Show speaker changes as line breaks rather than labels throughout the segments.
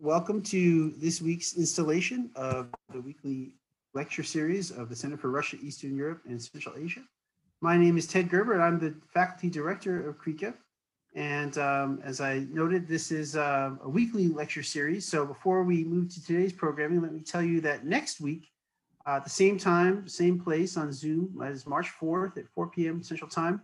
Welcome to this week's installation of the weekly lecture series of the Center for Russia, Eastern Europe, and Central Asia. My name is Ted Gerber, and I'm the faculty director of CREECA. And um, as I noted, this is uh, a weekly lecture series. So before we move to today's programming, let me tell you that next week, uh, at the same time, same place on Zoom, as March 4th at 4 p.m. Central Time,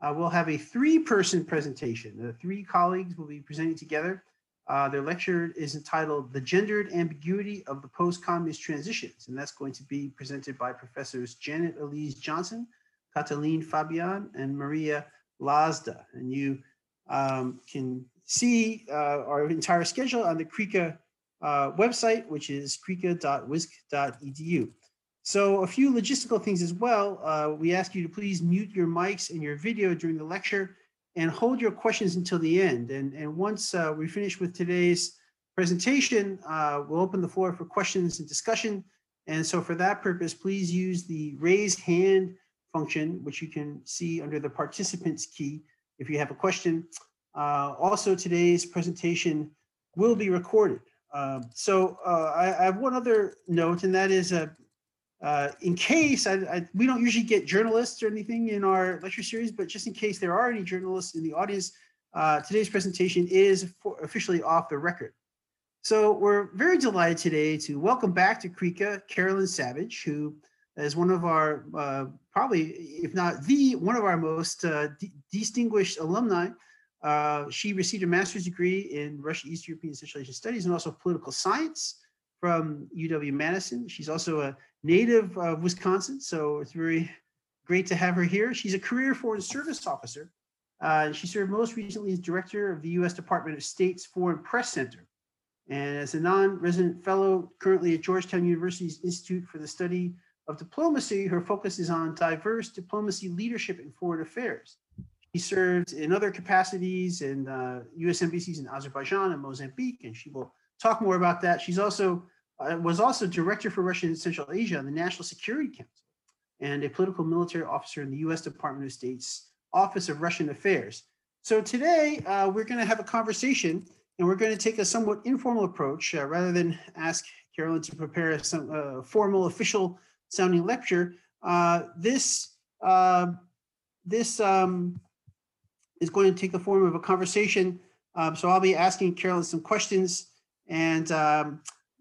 uh, we'll have a three-person presentation. The three colleagues will be presenting together. Uh, their lecture is entitled The Gendered Ambiguity of the Post-Communist Transitions, and that's going to be presented by Professors Janet Elise Johnson, Katalin Fabian, and Maria Lazda. And you um, can see uh, our entire schedule on the CREECA uh, website, which is creeca.wisc.edu. So a few logistical things as well. Uh, we ask you to please mute your mics and your video during the lecture and hold your questions until the end. And, and once uh, we finish with today's presentation, uh, we'll open the floor for questions and discussion. And so for that purpose, please use the raise hand function, which you can see under the participants key if you have a question. Uh, also, today's presentation will be recorded. Um, so uh, I, I, have one other note, and that is uh, in case I, I, we don't usually get journalists or anything in our lecture series, but just in case there are any journalists in the audience, uh, today's presentation is officially off the record. So we're very delighted today to welcome back to CREECA Carolyn Savage, who is one of our uh, probably, if not the one of our most uh, distinguished alumni. Uh, she received a master's degree in Russian East European Asian Studies and also political science from UW Madison. She's also a native of Wisconsin, so it's very great to have her here. She's a career foreign service officer. Uh, she served most recently as director of the U.S. Department of State's Foreign Press Center, and as a non-resident fellow currently at Georgetown University's Institute for the Study of diplomacy, her focus is on diverse diplomacy leadership in foreign affairs. He served in other capacities in uh, U.S. embassies in Azerbaijan and Mozambique, and she will talk more about that. She's also uh, was also director for Russia and Central Asia on the National Security Council and a political military officer in the U.S. Department of State's Office of Russian Affairs. So today uh, we're going to have a conversation, and we're going to take a somewhat informal approach uh, rather than ask Carolyn to prepare some uh, formal official sounding lecture. Uh, this uh, this um, is going to take the form of a conversation. Um, so I'll be asking Carolyn some questions, and um,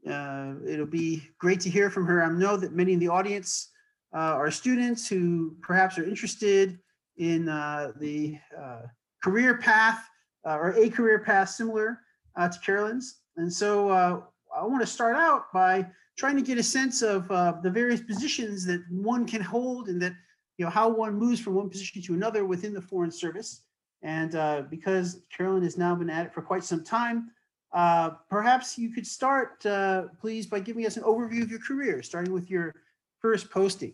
uh, it'll be great to hear from her. I know that many in the audience uh, are students who perhaps are interested in uh, the uh, career path or a career path similar to Carolyn's, and so I want to start out by trying to get a sense of uh, the various positions that one can hold and that, you know, how one moves from one position to another within the Foreign Service. And uh, because Carolyn has now been at it for quite some time, uh, perhaps you could start, uh, please, by giving us an overview of your career, starting with your first posting.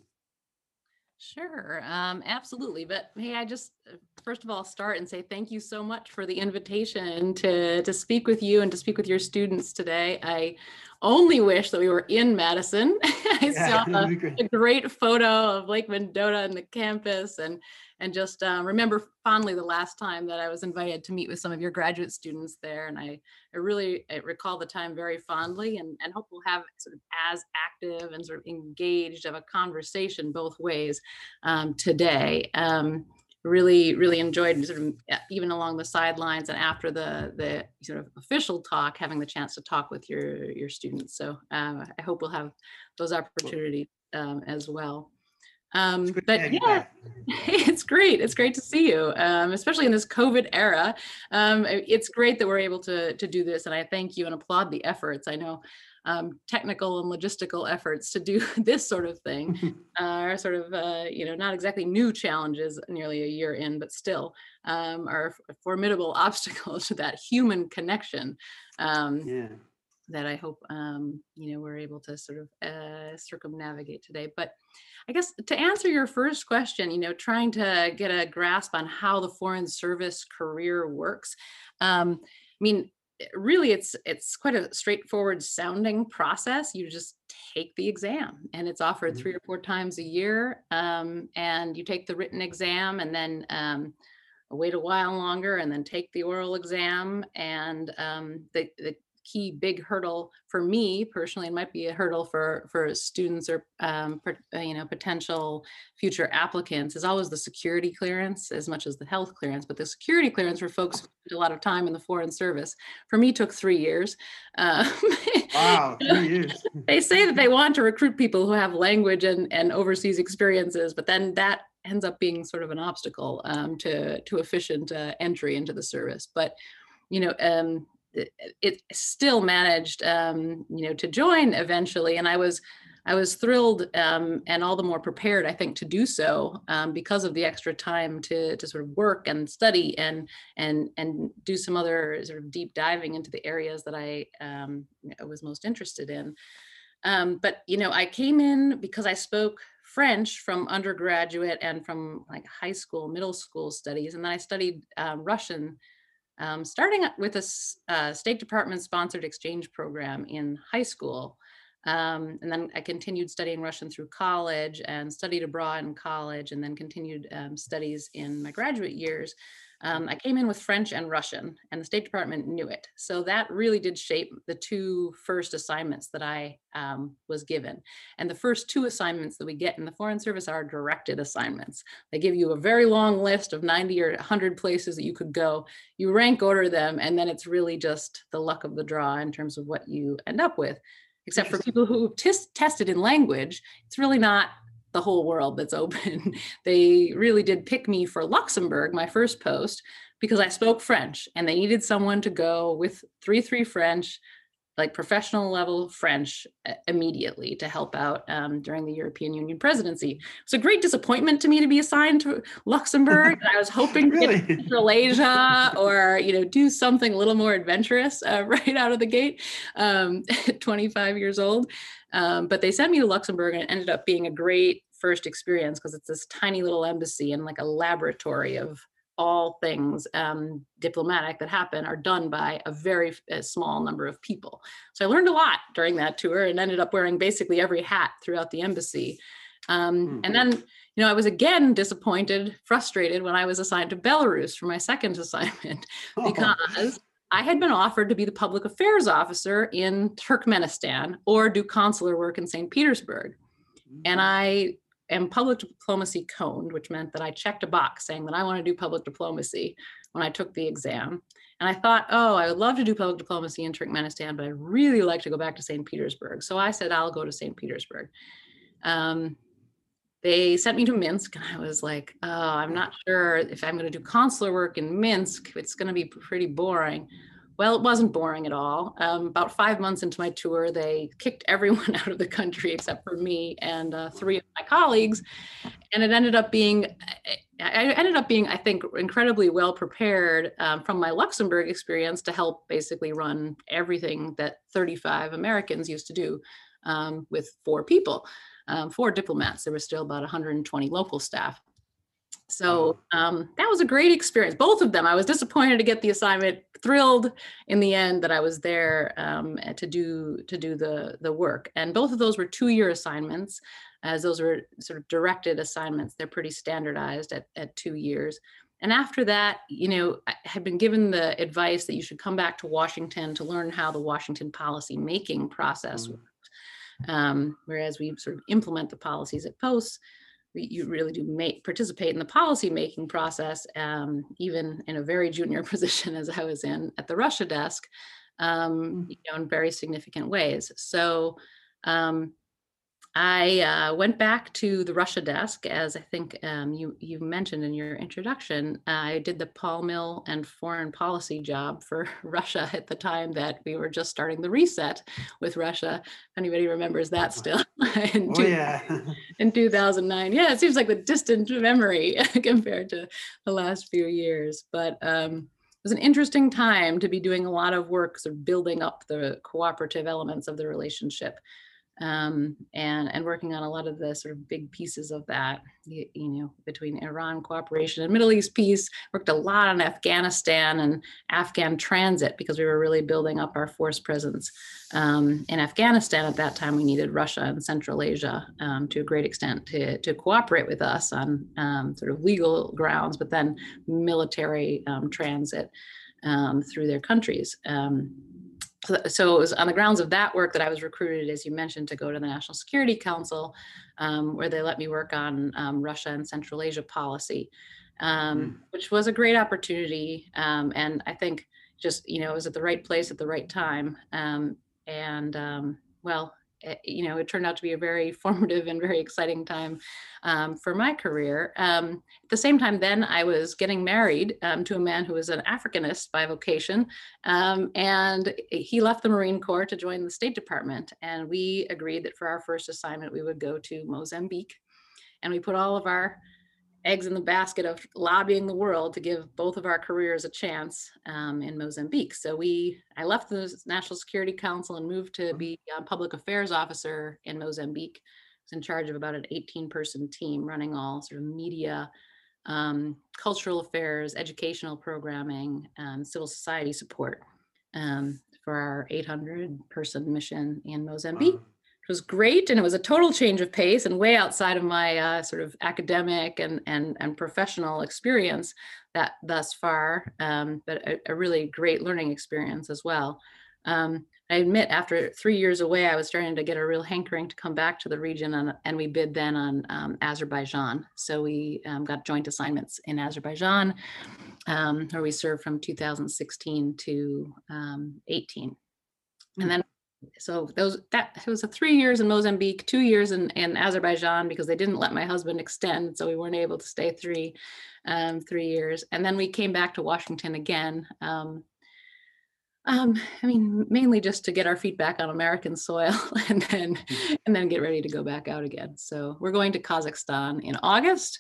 Sure, um, absolutely. But hey, I just uh, first of all start and say thank you so much for the invitation to to speak with you and to speak with your students today. I only wish that we were in Madison. I yeah, saw a, a, great photo of Lake Mendota and the campus, and and just um, remember fondly the last time that I was invited to meet with some of your graduate students there. And I, I really I recall the time very fondly and, and hope we'll have sort of as active and sort of engaged of a conversation both ways um, today. Um, really, really enjoyed sort of even along the sidelines and after the, the sort of official talk, having the chance to talk with your, your students. So uh, I hope we'll have those opportunities um, as well. Um, but yeah, it's great. It's great to see you, um, especially in this COVID era. Um, it's great that we're able to to do this, and I thank you and applaud the efforts. I know um, technical and logistical efforts to do this sort of thing are sort of uh, you know not exactly new challenges nearly a year in, but still um, are formidable obstacles to that human connection. Um,
yeah
that I hope um, you know we're able to sort of uh, circumnavigate today. But I guess to answer your first question, you know, trying to get a grasp on how the foreign service career works. Um, I mean, really, it's it's quite a straightforward sounding process. You just take the exam, and it's offered
Mhm.
three or four times a year. Um, and you take the written exam, and then um, wait a while longer, and then take the oral exam. And um, the the key big hurdle for me personally it might be a hurdle for for students or um, per, uh, you know potential future applicants is always the security clearance as much as the health clearance but the security clearance for folks who spent a lot of time in the foreign service for me took three years um,
Wow, three years.
they say that they want to recruit people who have language and, and overseas experiences, but then that ends up being sort of an obstacle um, to to efficient uh, entry into the service. But you know, um, it, still managed, um, you know, to join eventually, and I was I was thrilled um, and all the more prepared, I think, to do so um, because of the extra time to to sort of work and study and and and do some other sort of deep diving into the areas that I um, was most interested in. Um, but you know, I came in because I spoke French from undergraduate and from like high school, middle school studies, and then I studied um, Russian, um, starting with a uh, State Department sponsored exchange program in high school. Um, and then I continued studying Russian through college and studied abroad in college, and then continued um, studies in my graduate years. Um, I came in with French and Russian, and the State Department knew it. So that really did shape the two first assignments that I um, was given. And the first two assignments that we get in the Foreign Service are directed assignments. They give you a very long list of 90 or 100 places that you could go. You rank order them, and then it's really just the luck of the draw in terms of what you end up with. Except for people who tis- tested in language, it's really not the whole world that's open. they really did pick me for Luxembourg, my first post, because I spoke French and they needed someone to go with 3 3 French, like professional level French uh, immediately to help out um, during the European Union presidency. It's a great disappointment to me to be assigned to Luxembourg. I was hoping to get
Really?
to Central Asia or you know do something a little more adventurous uh, right out of the gate um, at 25 years old. Um, but they sent me to Luxembourg and it ended up being a great first experience because it's this tiny little embassy and like a laboratory of all things um, diplomatic that happen are done by a very a small number of people. So I learned a lot during that tour and ended up wearing basically every hat throughout the embassy. Um,
Hmm.
And then, you know, I was again disappointed, frustrated when I was assigned to Belarus for my second assignment
Oh,
because I had been offered to be the public affairs officer in Turkmenistan or do consular work in St. Petersburg. And I am public diplomacy coned, which meant that I checked a box saying that I want to do public diplomacy when I took the exam. And I thought, oh, I would love to do public diplomacy in Turkmenistan, but I'd really like to go back to St. Petersburg. So I said, I'll go to St. Petersburg. Um, they sent me to Minsk, and I was like, oh, I'm not sure if I'm going to do consular work in Minsk. It's going to be pretty boring. Well, it wasn't boring at all. Um, about five months into my tour, they kicked everyone out of the country except for me and uh, three of my colleagues, and it ended up being, I ended up being, I think, incredibly well prepared um, from my Luxembourg experience to help basically run everything that 35 Americans used to do um, with four people, um, four diplomats. There was still about 120 local staff. So um, that was a great experience. Both of them. I was disappointed to get the assignment. Thrilled in the end that I was there um, to do to do the the work. And both of those were two year assignments, as those were sort of directed assignments. They're pretty standardized at at two years. And after that, you know, I had been given the advice that you should come back to Washington to learn how the Washington policy making process
Mm.
works. Um, whereas we sort of implement the policies at posts, you really do make participate in the policy making process, um, even in a very junior position as I was in at the Russia desk, um, you know, in very significant ways. So um, I uh, went back to the Russia desk, as I think um, you you mentioned in your introduction. I did the pol-mil and foreign policy job for Russia at the time that we were just starting the reset with Russia. Anybody remembers that still, in
Oh
two-
yeah.
in 2009. Yeah, it seems like the distant memory compared to the last few years. But um, it was an interesting time to be doing a lot of work, sort of building up the cooperative elements of the relationship um, and and working on a lot of the sort of big pieces of that, you, you, know, between Iran cooperation and Middle East peace. Worked a lot on Afghanistan and Afghan transit because we were really building up our force presence um, in Afghanistan. At that time, we needed Russia and Central Asia um, to a great extent to to cooperate with us on um, sort of legal grounds, but then military um, transit um, through their countries so it was on the grounds of that work that I was recruited, as you mentioned, to go to the National Security Council, um, where they let me work on um, Russia and Central Asia policy, um, mm. which was a great opportunity. Um, and I think just, you know, it was at the right place at the right time. Um, and um, well, you know, it turned out to be a very formative and very exciting time um, for my career. Um, at the same time, then I was getting married um, to a man who was an Africanist by vocation, um, and he left the Marine Corps to join the State Department. And we agreed that for our first assignment, we would go to Mozambique, and we put all of our eggs in the basket of lobbying the world to give both of our careers a chance um, in Mozambique. So we, I left the National Security Council and moved to be a public affairs officer in Mozambique. I was in charge of about an 18 person team running all sort of media, um, cultural affairs, educational programming, and civil society support um, for our 800 person mission in Mozambique. Wow was great and it was a total change of pace and way outside of my uh, sort of academic and, and, and professional experience that thus far, um, but a, a, really great learning experience as well. Um, I admit after three years away, I was starting to get a real hankering to come back to the region and, and we bid then on um, Azerbaijan. So we um, got joint assignments in Azerbaijan um, where we served from 2016 to um, 18. And then so those that it was a three years in Mozambique, two years in, in Azerbaijan because they didn't let my husband extend, so we weren't able to stay three um, three years, and then we came back to Washington again. Um, um, I mean, mainly just to get our feet back on American soil, and then mm. and then get ready to go back out again. So we're going to Kazakhstan in August.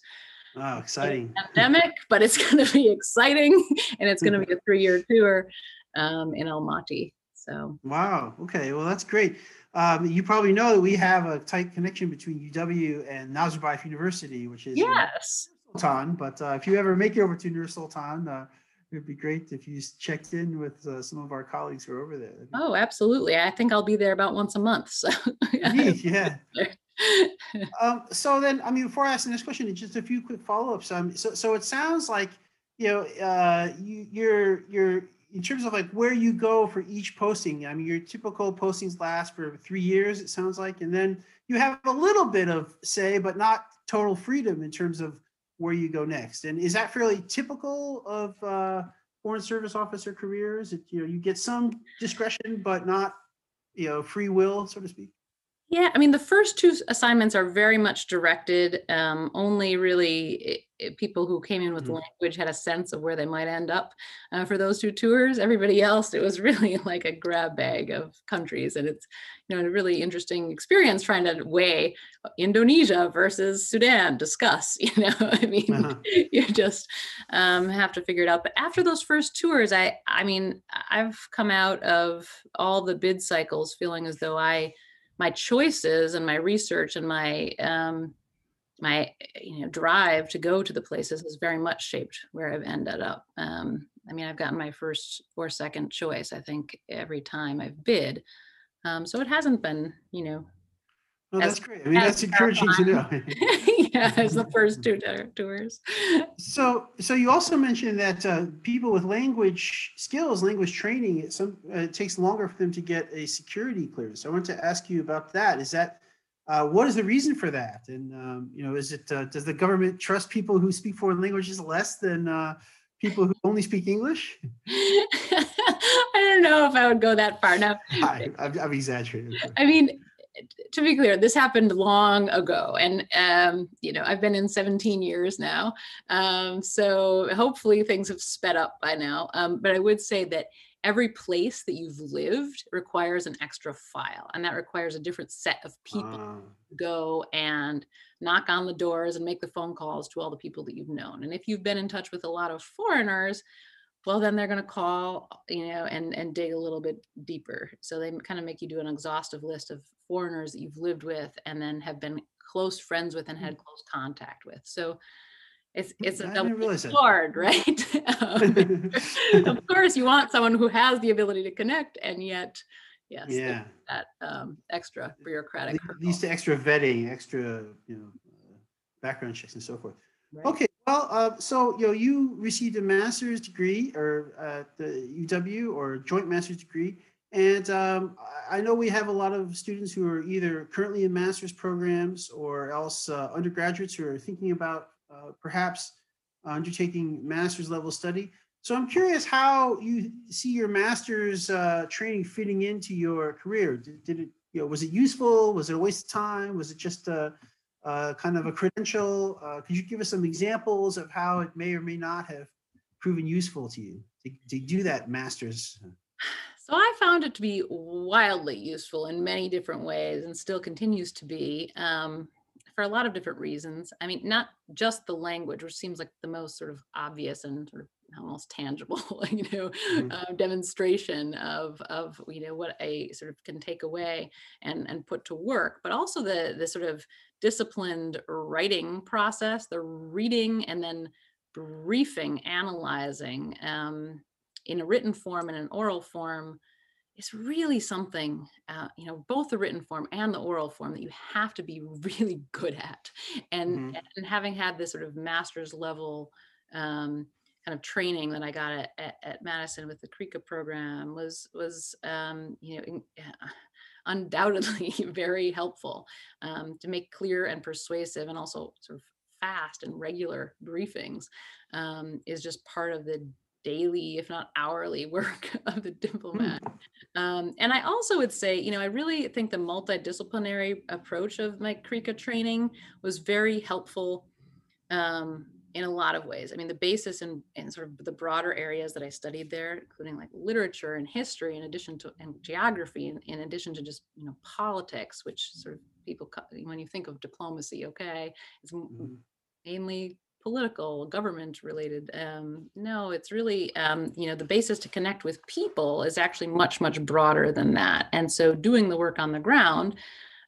Wow, exciting!
Pandemic, but it's going to be exciting, and it's going to be a three-year tour um, in Almaty. So
wow, okay, well that's great. Um, you probably know that we have a tight connection between UW and Nazarbayev University, which is
yes,
Sultan. But uh, if you ever make it over to Nur Sultan, uh, it'd be great if you checked in with uh, some of our colleagues who are over there.
Oh, absolutely. I think I'll be there about once a month. So
yeah. um, so then, I mean, before I ask the next question, just a few quick follow-ups. Um, so, so it sounds like you know, uh, you, you're you're in terms of like where you go for each posting, I mean, your typical postings last for three years, it sounds like, and then you have a little bit of say, but not total freedom in terms of where you go next. And is that fairly typical of uh, foreign service officer careers? It, you know, you get some discretion, but not, you know, free will, so to speak.
Yeah, I mean, the first two assignments are very much directed. Um, only really people who came in with mm-hmm. language had a sense of where they might end up uh, for those two tours. Everybody else, it was really like a grab bag of countries, and it's you know a really interesting experience trying to weigh Indonesia versus Sudan. Discuss, you know, I mean, uh-huh. you just um, have to figure it out. But after those first tours, I I mean, I've come out of all the bid cycles feeling as though I my choices and my research and my um, my you know drive to go to the places has very much shaped where I've ended up. Um, I mean, I've gotten my first or second choice. I think every time I've bid, um, so it hasn't been you know
Oh, that's great. I mean, that's encouraging to know.
yeah, as the first two tours.
So, so you also mentioned that uh, people with language skills, language training, it, some uh, it takes longer for them to get a security clearance. So I want to ask you about that. Is that uh, what is the reason for that? And um, you know, is it uh, does the government trust people who speak foreign languages less than uh, people who only speak English?
I don't know if I would go that far. Now,
I, am exaggerating.
I mean to be clear, this happened long ago, and um, you know I've been in 17 years now, um, so hopefully things have sped up by now. Um, but I would say that every place that you've lived requires an extra file, and that requires a different set of people uh. go and knock on the doors and make the phone calls to all the people that you've known. And if you've been in touch with a lot of foreigners, well then they're going to call you know and and dig a little bit deeper. So they kind of make you do an exhaustive list of foreigners that you've lived with and then have been close friends with and had close contact with. So it's it's a double sword right? Um, of course you want someone who has the ability to connect and yet yes
yeah.
that um, extra bureaucratic
Leads to extra vetting, extra, you know, uh, background checks and so forth.
Right?
Okay, well, uh, so, you know, you received a master's degree or at the UW or joint master's degree. And um, I know we have a lot of students who are either currently in master's programs or else uh, undergraduates who are thinking about uh, perhaps undertaking master's level study. So I'm curious how you see your master's uh, training fitting into your career. Did, did it, you know, was it useful? Was it a waste of time? Was it just a, uh, kind of a credential? Uh, could you give us some examples of how it may or may not have proven useful to you to, to do that master's?
So I found it to be wildly useful in many different ways and still continues to be um, for a lot of different reasons. I mean, not just the language, which seems like the most sort of obvious and sort of almost tangible, you know,
Mhm.
uh, demonstration of of you know what a sort of can take away and and put to work, but also the the sort of disciplined writing process, the reading and then briefing, analyzing. Um, in a written form and an oral form is really something uh, you know both the written form and the oral form that you have to be really good at and
Mhm.
and having had this sort of master's level um, kind of training that I got at, at, at Madison with the CREECA program was was um, you know in- uh, undoubtedly very helpful um, to make clear and persuasive and also sort of fast and regular briefings um, is just part of the daily, if not hourly, work of the diplomat. Um, and I also would say, you know, I really think the multidisciplinary approach of my CREECA training was very helpful um, in a lot of ways. I mean, the basis in, in sort of the broader areas that I studied there, including like literature and history, in addition to and geography, in, in addition to just you know politics, which sort of people when you think of diplomacy, okay, it's m-
Mhm.
mainly political government related um no it's really um you know the basis to connect with people is actually much much broader than that and so doing the work on the ground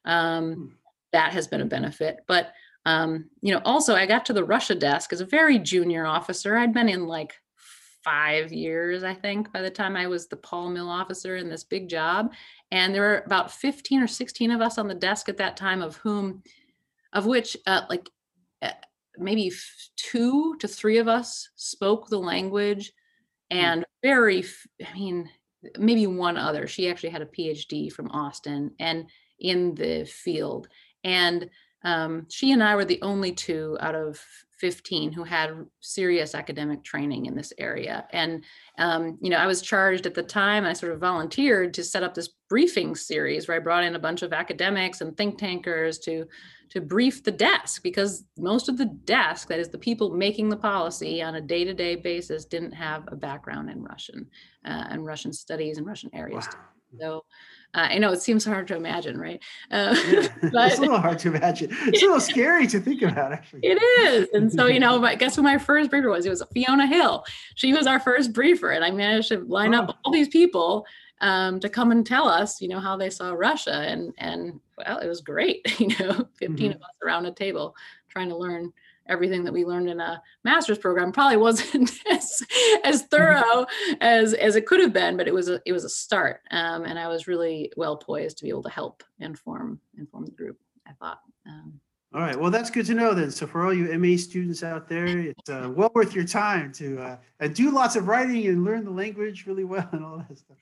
um
Hmm.
that has been a benefit but um you know also i got to the russia desk as a very junior officer. I'd been in like five years i think by the time i was the pol-mil officer in this big job. And there were about 15 or 16 of us on the desk at that time of whom of which uh, like uh, maybe two to three of us spoke the language and very i mean maybe one other. She actually had a phd from austin and in the field. And um, she and i were the only two out of 15 who had serious academic training in this area and um, you know i was charged at the time i sort of volunteered to set up this briefing series where i brought in a bunch of academics and think tankers to to brief the desk because most of the desk, that is the people making the policy on a day-to-day basis, didn't have a background in Russian uh, and Russian studies and Russian areas.
Wow.
So uh, I know it seems hard to imagine, right? Uh,
Yeah. it's a little hard to imagine. It's a little scary to think about, actually.
it is. And so, you know, but guess who my first briefer was? It was Fiona Hill. She was our first briefer. And I managed to line
Oh.
up all these people um, to come and tell us, you know, how they saw Russia. And, and well, it was great, you know, 15 of us around a table trying to learn everything that we learned in a master's program probably wasn't as, as thorough as as it could have been but it was a it was a start um, and i was really well poised to be able to help inform inform the group i thought um,
All right. Well, that's good to know then. So for all you MA students out there, it's uh, well worth your time to uh, do lots of writing and learn the language really well and all that stuff.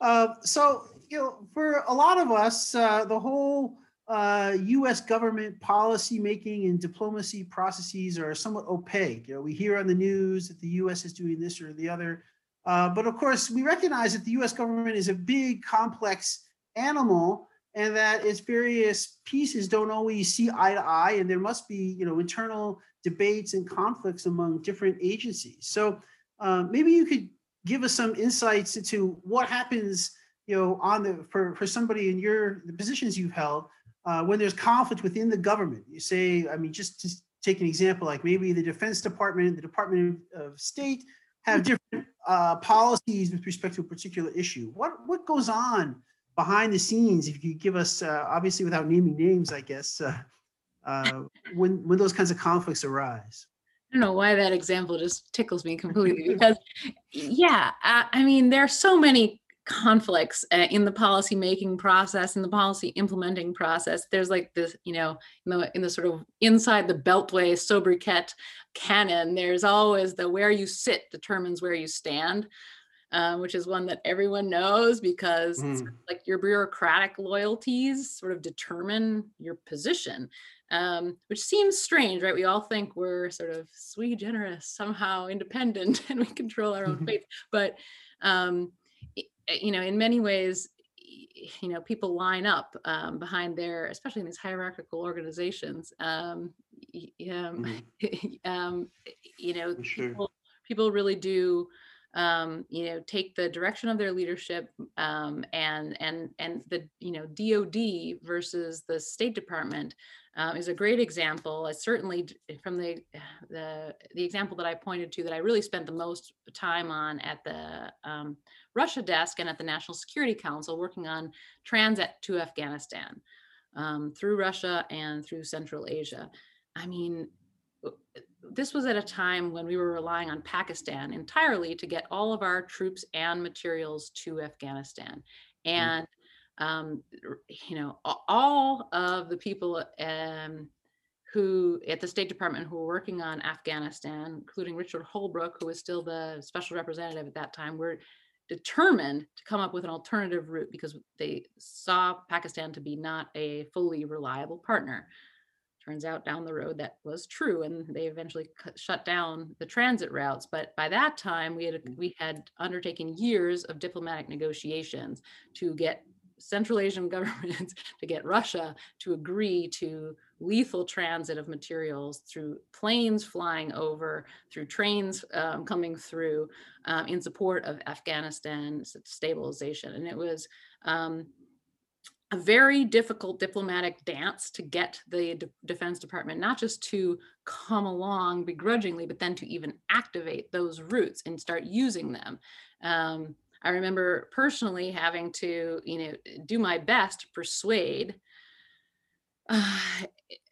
Uh, so you know, for a lot of us, uh, the whole uh, U.S. government policy making and diplomacy processes are somewhat opaque. You know, we hear on the news that the U.S. is doing this or the other, uh, but of course, we recognize that the U.S. government is a big, complex animal and that its various pieces don't always see eye to eye and there must be you know internal debates and conflicts among different agencies so uh, maybe you could give us some insights into what happens you know on the for for somebody in your the positions you've held uh, when there's conflict within the government you say i mean just to take an example like maybe the defense department the department of state have different uh, policies with respect to a particular issue. What what goes on behind the scenes? If you give us, uh, obviously without naming names, I guess, uh, uh, when when those kinds of conflicts arise.
I don't know why that example just tickles me completely because, yeah, I, I mean, there are so many conflicts uh, in the policy making process in the policy implementing process there's like this you know in the, in the sort of inside the beltway sobriquet canon there's always the where you sit determines where you stand um, which is one that everyone knows because mm. like your bureaucratic loyalties sort of determine your position um, which seems strange right we all think we're sort of sui generis somehow independent and we control our own fate but um, you know, in many ways, you know, people line up um, behind their, especially in these hierarchical organizations. Um, um, mm-hmm. um, you know, sure. people, people really do um, you know take the direction of their leadership um, and and and the you know DoD versus the State Department um, is a great example. It's certainly from the the the example that I pointed to that I really spent the most time on at the um, Russia desk and at the National Security Council working on transit to Afghanistan um, through Russia and through Central Asia. I mean, this was at a time when we were relying on Pakistan entirely to get all of our troops and materials to Afghanistan. Mm-hmm. And, um, you know, all of the people um, who at the State Department who were working on Afghanistan, including Richard Holbrooke, who was still the special representative at that time, were determined to come up with an alternative route because they saw Pakistan to be not a fully reliable partner turns out down the road that was true and they eventually shut down the transit routes but by that time we had mm. we had undertaken years of diplomatic negotiations to get central asian governments to get russia to agree to lethal transit of materials through planes flying over through trains um, coming through um, in support of afghanistan stabilization and it was um, a very difficult diplomatic dance to get the D- Defense Department not just to come along begrudgingly, but then to even activate those routes and start using them. Um, I remember personally having to, you know, do my best to persuade uh,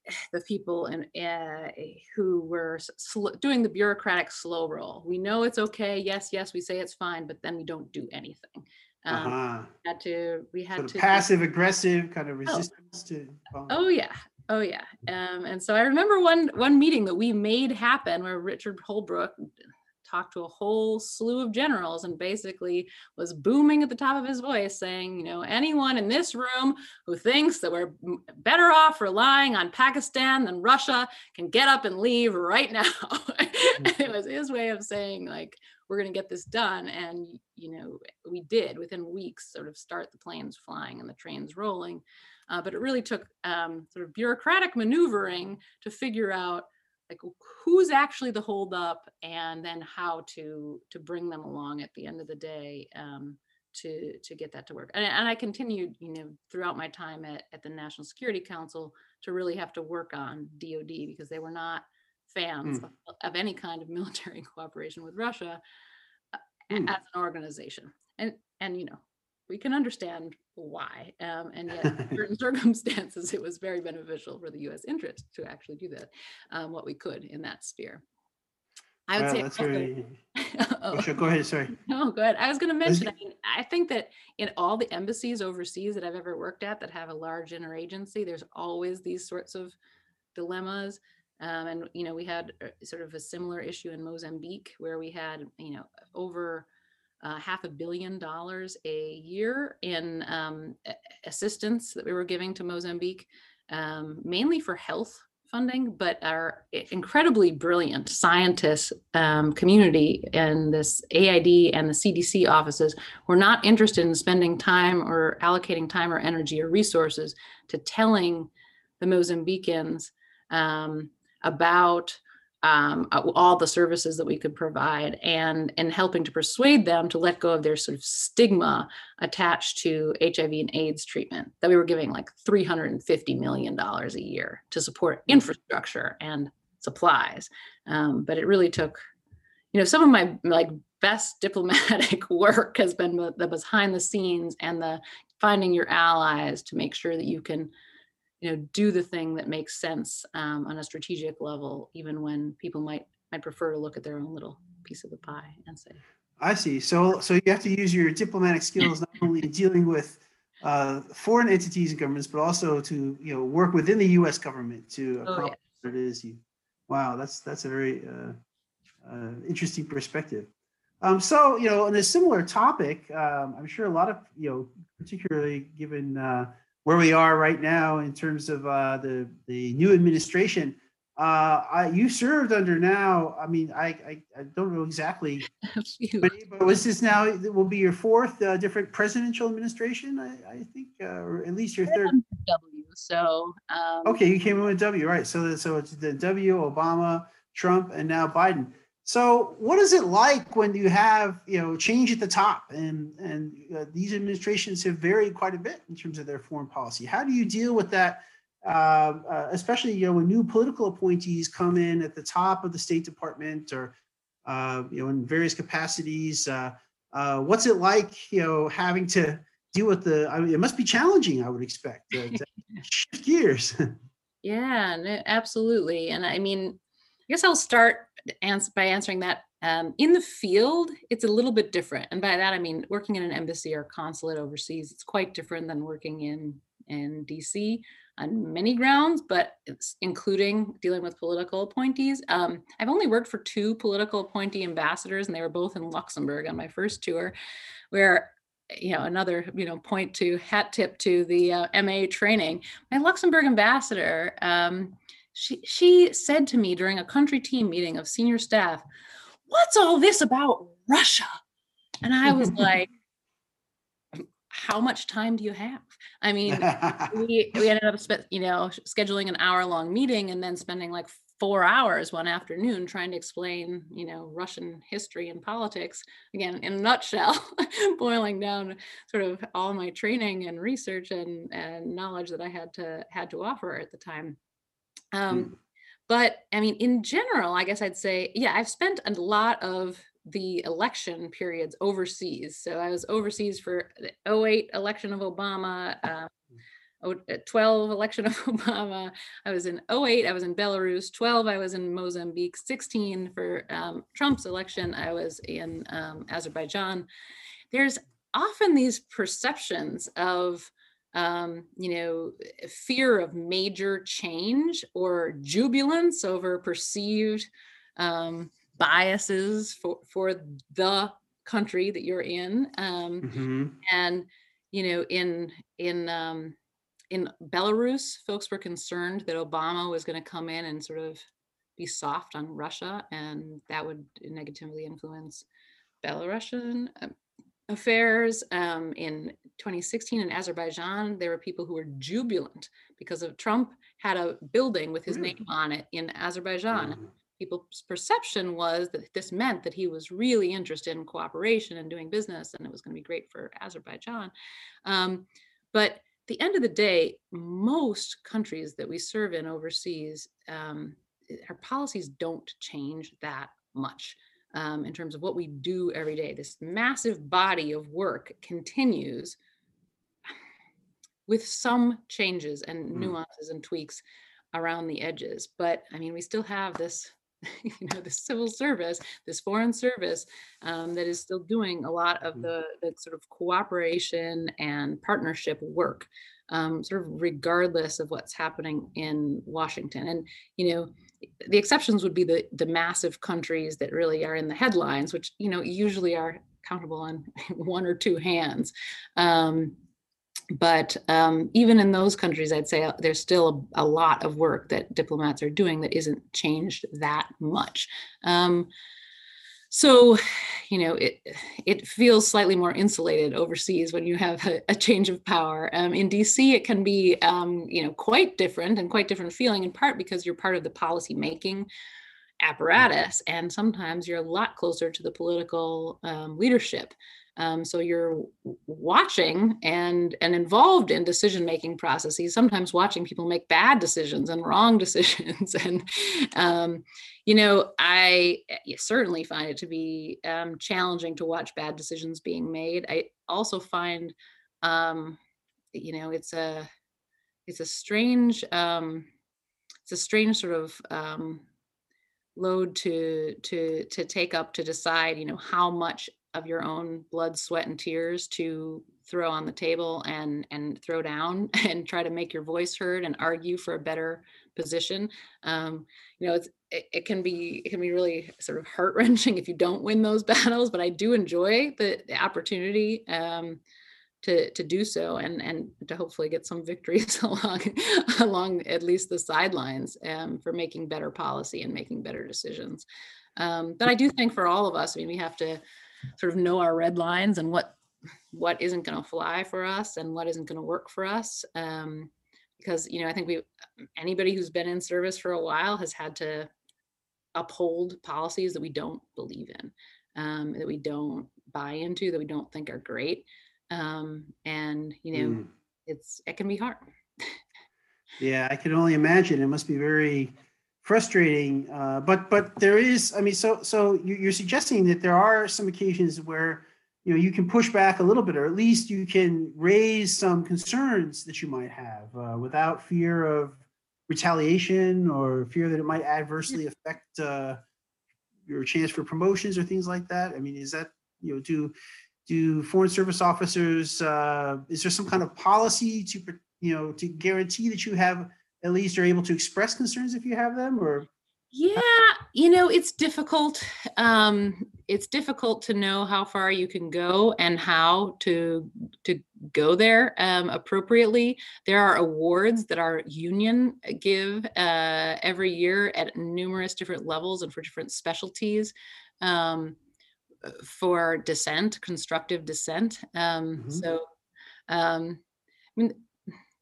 the people and uh, who were sl- doing the bureaucratic slow roll. We know it's okay. Yes, yes, we say it's fine, but then we don't do anything. Um, uh-huh. had to we had to
passive aggressive kind of oh. resistance oh. to
oh yeah oh yeah um, and so i remember one one meeting that we made happen where richard holbrooke talked to a whole slew of generals and basically was booming at the top of his voice saying you know anyone in this room who thinks that we're better off relying on pakistan than russia can get up and leave right now. It was his way of saying like we're going to get this done and you know we did within weeks sort of start the planes flying and the trains rolling. Uh, but it really took um, sort of bureaucratic maneuvering to figure out like who's actually the holdup and then how to to bring them along at the end of the day um, to to get that to work and, and i continued you know throughout my time at, at the national security council to really have to work on dod because they were not fans mm. of, of, any kind of military cooperation with Russia mm. as an organization. And and you know, we can understand why. Um, and yet, in certain circumstances, it was very beneficial for the U.S. interest to actually do that, um, what we could in that sphere.
I would say that's also, very. oh, sure. Go ahead. Sorry.
No, go ahead. I was going to mention. I, mean, I think that in all the embassies overseas that I've ever worked at that have a large interagency, there's always these sorts of dilemmas. Um, and you know, we had uh, sort of a similar issue in Mozambique where we had you know over uh, half a billion dollars a year in um, assistance that we were giving to Mozambique, um, mainly for health funding, but our incredibly brilliant scientists um, community and this AID and the CDC offices were not interested in spending time or allocating time or energy or resources to telling the Mozambicans um, about um, all the services that we could provide and and helping to persuade them to let go of their sort of stigma attached to hiv and aids treatment that we were giving like 350 million dollars a year to support mm. infrastructure and supplies um, but it really took you know, some of my like best diplomatic work has been the behind the scenes and the finding your allies to make sure that you can you know do the thing that makes sense um, on a strategic level even when people might might prefer to look at their own little piece of the pie and say
i see so so you have to use your diplomatic skills not only in dealing with uh, foreign entities and governments but also to you know work within the us government to oh, accomplish yeah. what it is you wow that's that's a very uh, uh, interesting perspective um, so, you know, on a similar topic, um, I'm sure a lot of, you know, particularly given uh, where we are right now in terms of uh, the the new administration, uh, I, you served under now. I mean, I I, I don't know exactly, but, but, was this now will be your fourth uh, different presidential administration? I, I think, uh, or at least your third.
W. So. Um,
okay, you came in with W, right? So so it's the W, Obama, Trump, and now Biden. So, what is it like when you have you know change at the top, and and uh, these administrations have varied quite a bit in terms of their foreign policy? How do you deal with that, uh, uh, especially you know when new political appointees come in at the top of the State Department or uh, you know in various capacities? Uh, uh, what's it like you know having to deal with the? I mean, it must be challenging. I would expect to, to shift gears.
yeah, absolutely, and I mean, I guess I'll start by answering that. Um, in the field, it's a little bit different, and by that I mean working in an embassy or consulate overseas. It's quite different than working in in DC on many grounds, but it's including dealing with political appointees. Um, I've only worked for two political appointee ambassadors, and they were both in Luxembourg on my first tour, where you know another you know point to hat tip to the uh, MA training. My Luxembourg ambassador. Um, she she said to me during a country team meeting of senior staff, "What's all this about Russia?" And I was like, "How much time do you have?" I mean, we we ended up spe- you know scheduling an hour long meeting and then spending like four hours one afternoon trying to explain you know russian history and politics again in a nutshell boiling down sort of all my training and research and, and knowledge that i had to had to offer at the time um, mm. But I mean, in general, I guess I'd say, yeah, I've spent a lot of the election periods overseas. So I was overseas for the 08 election of Obama, um, uh, 12 election of Obama. I was in 08, I was in Belarus. 12, I was in Mozambique. 16 for um, Trump's election, I was in um, Azerbaijan. There's often these perceptions of um, you know, fear of major change or jubilance over perceived um, biases for, for the country that you're in. Um, mm-hmm. And, you know, in, in, um, in Belarus, folks were concerned that Obama was going to come in and sort of be soft on Russia, and that would negatively influence Belarusian um, affairs. Um, in 2016 in Azerbaijan, there were people who were jubilant because of Trump had a building with his name on it in Azerbaijan. Mm-hmm. People's perception was that this meant that he was really interested in cooperation and doing business, and it was going to be great for Azerbaijan. Um, but the end of the day, most countries that we serve in overseas, um, our policies don't change that much um, in terms of what we do every day. This massive body of work continues with some changes and mm. nuances and tweaks around the edges. But I mean, we still have this, you know, the civil service, this foreign service um, that is still doing a lot of mm. the, the sort of cooperation and partnership work, um, sort of regardless of what's happening in Washington. And, you know, the exceptions would be the the massive countries that really are in the headlines, which you know usually are countable on one or two hands. Um, but um, even in those countries, I'd say uh, there's still a, a, lot of work that diplomats are doing that isn't changed that much. Um, so you know it it feels slightly more insulated overseas when you have a, a change of power. Um, in dc it can be um, you know quite different and quite different feeling in part because you're part of the policy making apparatus and sometimes you're a lot closer to the political um, leadership Um, so you're watching and and involved in decision making processes. Sometimes watching people make bad decisions and wrong decisions, and um, you know, I eh, certainly find it to be um, challenging to watch bad decisions being made. I also find, um, you know, it's a it's a strange um, it's a strange sort of um, load to to to take up to decide, you know, how much of your own blood, sweat, and tears to throw on the table and and throw down and try to make your voice heard and argue for a better position. Um, you know, it's it, it, can be it can be really sort of heart wrenching if you don't win those battles. But I do enjoy the, the opportunity um, to to do so and and to hopefully get some victories along along at least the sidelines um, for making better policy and making better decisions. Um, but I do think for all of us, I mean, we have to sort of know our red lines and what what isn't going to fly for us and what isn't going to work for us um, because you know i think we anybody who's been in service for a while has had to uphold policies that we don't believe in um, that we don't buy into that we don't think are great um, and you know mm. it's it can be hard
yeah i can only imagine it must be very frustrating. Uh, but but there is, I mean, so so you're suggesting that there are some occasions where you know you can push back a little bit, or at least you can raise some concerns that you might have uh, without fear of retaliation or fear that it might adversely affect uh, your chance for promotions or things like that. I mean, is that you know do do foreign service officers uh, is there some kind of policy to you know to guarantee that you have at least you're able to express concerns if you have them or
yeah you know it's difficult um it's difficult to know how far you can go and how to to go there um, appropriately there are awards that our union give uh, every year at numerous different levels and for different specialties um, for dissent constructive dissent um, mm-hmm. so um, I mean,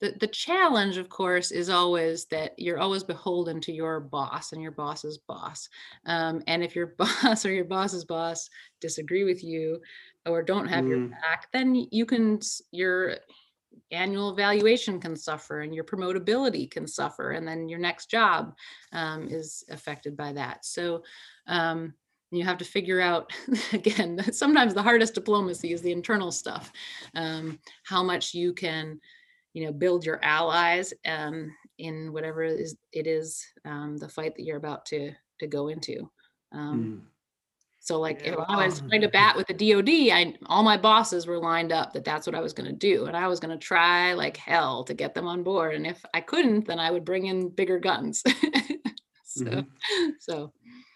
the, the challenge of course is always that you're always beholden to your boss and your boss's boss um, and if your boss or your boss's boss disagree with you or don't have mm. your back then you can your annual evaluation can suffer and your promotability can suffer and then your next job um, is affected by that so um, you have to figure out again sometimes the hardest diplomacy is the internal stuff um, how much you can you know build your allies um, in whatever it is, it is um, the fight that you're about to to go into um, mm. so like yeah. if i was trying to bat with the dod i all my bosses were lined up that that's what i was going to do and i was going to try like hell to get them on board and if i couldn't then i would bring in bigger guns so mm-hmm. so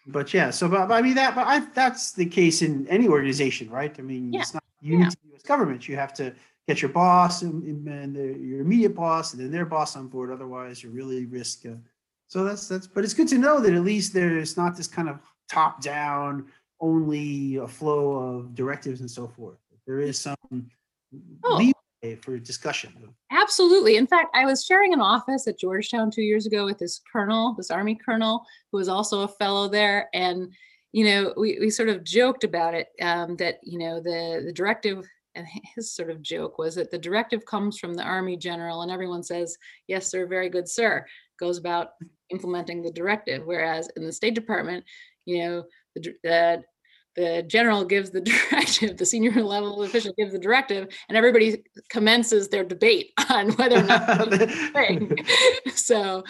but yeah so but, i mean that but I, that's the case in any organization right i mean yeah. it's not unique yeah. to the us government you have to get your boss and, and the, your immediate boss and then their boss on board. Otherwise, you really risk. Uh, so that's that's. But it's good to know that at least there's not this kind of top down only a flow of directives and so forth. There is some oh. leeway for discussion.
Absolutely. In fact, I was sharing an office at Georgetown two years ago with this colonel, this Army colonel, who was also a fellow there, and you know, we, we sort of joked about it um, that you know the the directive and his sort of joke was that the directive comes from the army general and everyone says yes sir very good sir goes about implementing the directive. Whereas in the state department you know the, the the general gives the directive, the senior level official gives the directive, and everybody commences their debate on whether or not thing. so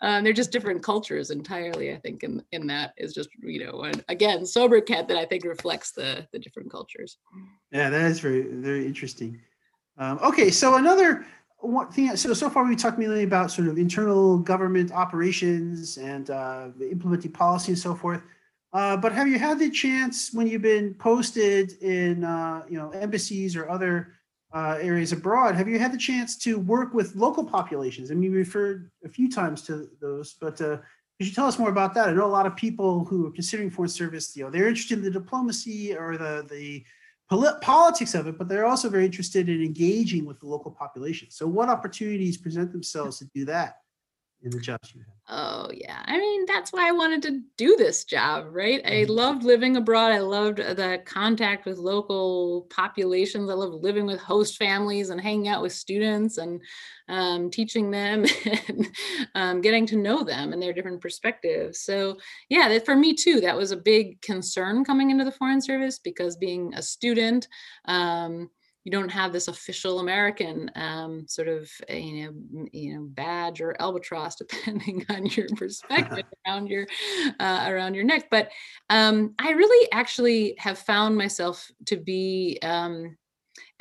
um, they're just different cultures entirely. I think in in that is just you know and again sobriquet that I think reflects the the different cultures.
Yeah, that is very very interesting. Um, okay, so another one thing. So so far we talked mainly about sort of internal government operations and uh, implementing policy and so forth. Uh, but have you had the chance when you've been posted in uh, you know embassies or other uh, areas abroad? Have you had the chance to work with local populations? I mean, you referred a few times to those, but uh, could you tell us more about that? I know a lot of people who are considering foreign service, you know, they're interested in the diplomacy or the the politics of it, but they're also very interested in engaging with the local population. So, what opportunities present themselves to do that? In the jobs you have?
Oh, yeah. I mean, that's why I wanted to do this job, right? I loved living abroad. I loved the contact with local populations. I loved living with host families and hanging out with students and um, teaching them and um, getting to know them and their different perspectives. So, yeah, that for me too, that was a big concern coming into the Foreign Service because being a student, um, you don't have this official American um, sort of uh, you know you know badge or albatross depending on your perspective around your uh, around your neck. But um, I really actually have found myself to be um,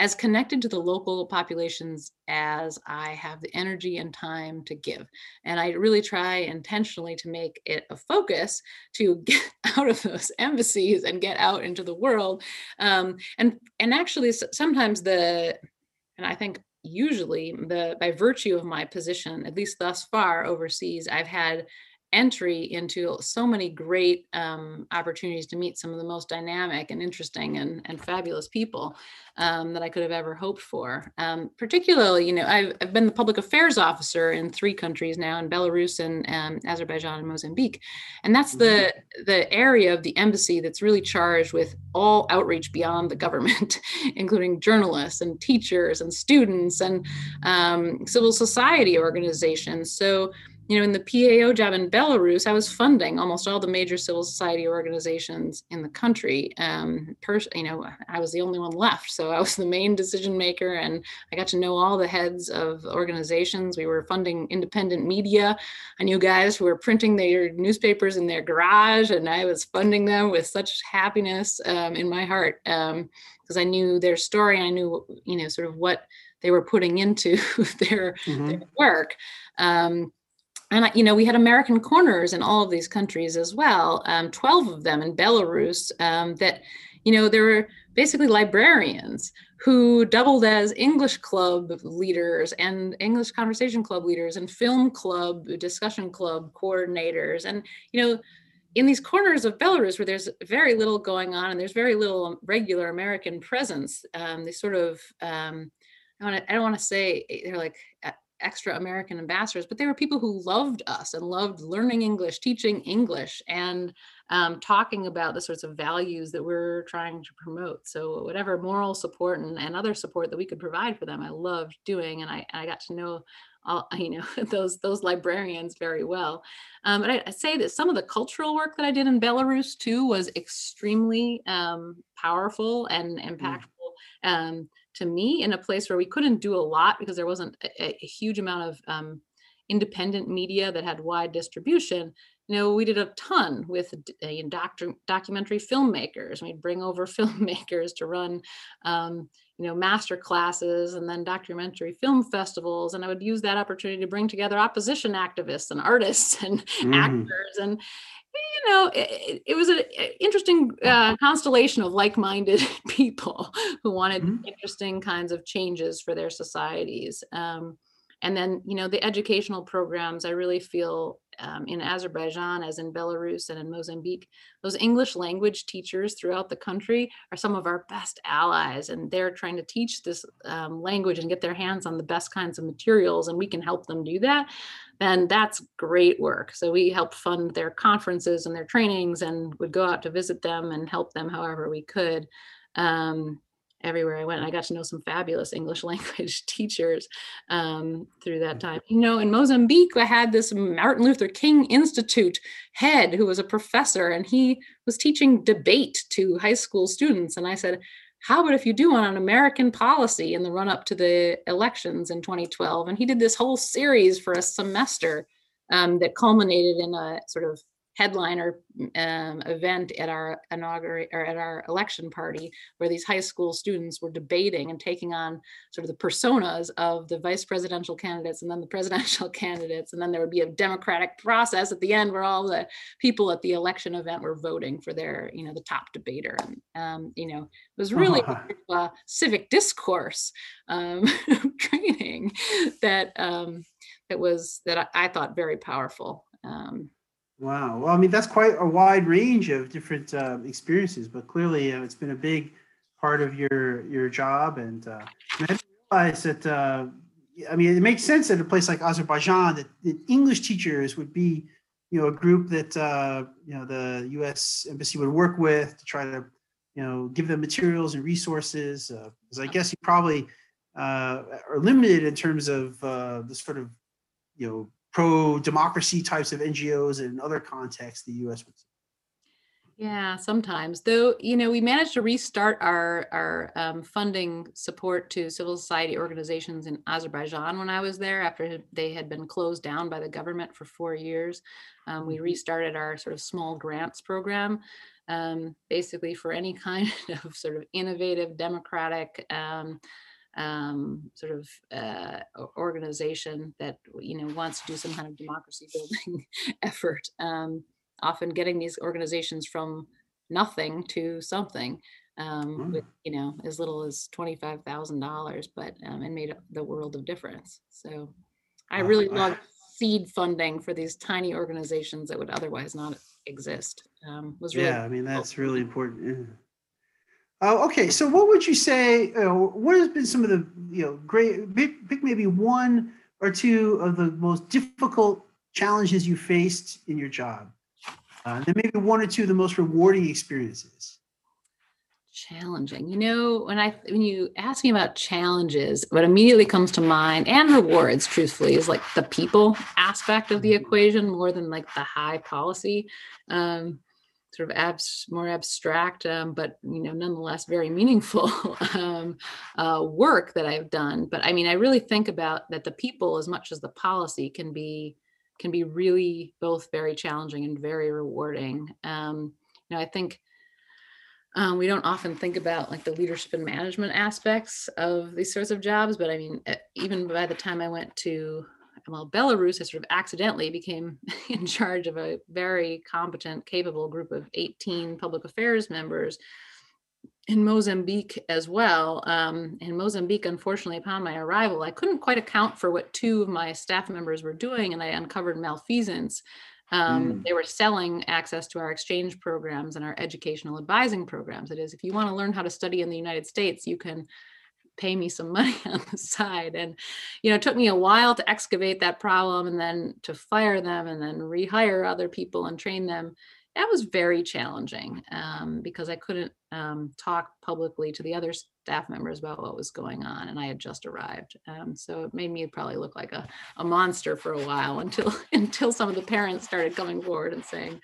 as connected to the local populations as I have the energy and time to give. And I really try intentionally to make it a focus to get out of those embassies and get out into the world. Um, and and actually, sometimes the and I think usually the by virtue of my position, at least thus far overseas, I've had entry into so many great um, opportunities to meet some of the most dynamic and interesting and, and fabulous people um, that I could have ever hoped for. Um, particularly, you know, I've, I've, been the public affairs officer in three countries now, in Belarus and um, Azerbaijan and Mozambique, and that's the mm-hmm. the area of the embassy that's really charged with all outreach beyond the government, including journalists and teachers and students and um, civil society organizations. So you know, in the PAO job in Belarus, I was funding almost all the major civil society organizations in the country. Um, pers- you know, I was the only one left, so I was the main decision maker, and I got to know all the heads of organizations. We were funding independent media. I knew guys who were printing their newspapers in their garage, and I was funding them with such happiness um, in my heart because um, I knew their story. I knew, you know, sort of what they were putting into their, mm-hmm. their work. Um, and you know we had american corners in all of these countries as well um, 12 of them in belarus um, that you know there were basically librarians who doubled as english club leaders and english conversation club leaders and film club discussion club coordinators. And you know in these corners of belarus where there's very little going on and there's very little regular american presence um, they sort of um, I, wanna, I don't want to say they're like extra American ambassadors, but they were people who loved us and loved learning English, teaching English, and um, talking about the sorts of values that we're trying to promote. So whatever moral support and, and other support that we could provide for them, I loved doing, and I, I got to know all, you know those those librarians very well. Um, but I, I, say that some of the cultural work that I did in Belarus too was extremely um, powerful and mm. impactful. Mm. Um, to me in a place where we couldn't do a lot because there wasn't a, a huge amount of um, independent media that had wide distribution. You know we did a ton with uh, doctor, documentary filmmakers. We'd bring over filmmakers to run um, you know master classes and then documentary film festivals. And i would use that opportunity to bring together opposition activists and artists and mm. actors and you know, it, it was an interesting uh, constellation of like-minded people who wanted mm-hmm. interesting kinds of changes for their societies. Um, and then, you know, the educational programs, I really feel um, in Azerbaijan, as in Belarus and in Mozambique, those English language teachers throughout the country are some of our best allies. And they're trying to teach this um, language and get their hands on the best kinds of materials, and we can help them do that. Then that's great work. So we help fund their conferences and their trainings and would go out to visit them and help them however we could. Um, everywhere I went. I got to know some fabulous English language teachers um, through that mm-hmm. time. You know, in Mozambique, I had this Martin Luther King Institute head who was a professor, and he was teaching debate to high school students. And I said, how about if you do one on American policy in the run up to the elections in 2012? And he did this whole series for a semester um, that culminated in a sort of headliner um, event at our inaugural or at our election party where these high school students were debating and taking on sort of the personas of the vice presidential candidates and then the presidential candidates. And then there would be a democratic process at the end where all the people at the election event were voting for their you know the top debater. And um, you know it was really uh, civic discourse um, training that um, that was that I, I thought very powerful um,
Wow. Well, I mean, that's quite a wide range of different uh, experiences, but clearly uh, it's been a big part of your your job. And uh, I realize that uh, I mean, it makes sense that a place like Azerbaijan that, that English teachers would be, you know, a group that uh, you know the U.S. embassy would work with to try to, you know, give them materials and resources. Because uh, I guess you probably are limited in terms of the sort of, you know, pro-democracy types of NGOs and other contexts the U.S. would.
Yeah, sometimes. Though, you know, we managed to restart our our um, funding support to civil society organizations in Azerbaijan when I was there after they had been closed down by the government for four years. Um, we mm-hmm. restarted our sort of small grants program, um, basically for any kind of sort of innovative, democratic. Um, sort of uh, organization that you know wants to do some kind of democracy building effort. Um, often getting these organizations from nothing to something um, mm. with you know as little as twenty five thousand dollars, but um, and made the world of difference. So I really love seed funding for these tiny organizations that would otherwise not exist. Um,
was really yeah, I mean that's cool. really important. Yeah. Uh, okay, so what would you say? Uh, what has been some of the you know great pick, maybe one or two of the most difficult challenges you faced in your job? Uh, and then maybe one or two of the most rewarding experiences.
Challenging. You know, when I when you ask me about challenges, what immediately comes to mind and rewards, truthfully, is like the people aspect of the mm-hmm. equation more than like the high policy. Um, sort of abs more abstract um, but you know nonetheless very meaningful um, uh, work that i've done but i mean i really think about that the people as much as the policy can be can be really both very challenging and very rewarding. Um, you know, I think um, we don't often think about like the leadership and management aspects of these sorts of jobs, but I mean, even by the time I went to well, Belarus, has sort of accidentally became in charge of a very competent, capable group of 18 public affairs members in Mozambique as well. Um, in Mozambique, unfortunately, upon my arrival, I couldn't quite account for what two of my staff members were doing, and I uncovered malfeasance. Um, mm. They were selling access to our exchange programs and our educational advising programs. It is, if you want to learn how to study in the United States, you can pay me some money on the side. And, you know, it took me a while to excavate that problem and then to fire them and then rehire other people and train them that was very challenging um, because I couldn't um, talk publicly to the other staff members about what was going on, and I had just arrived. Um, so it made me probably look like a, a monster for a while until until some of the parents started coming forward and saying,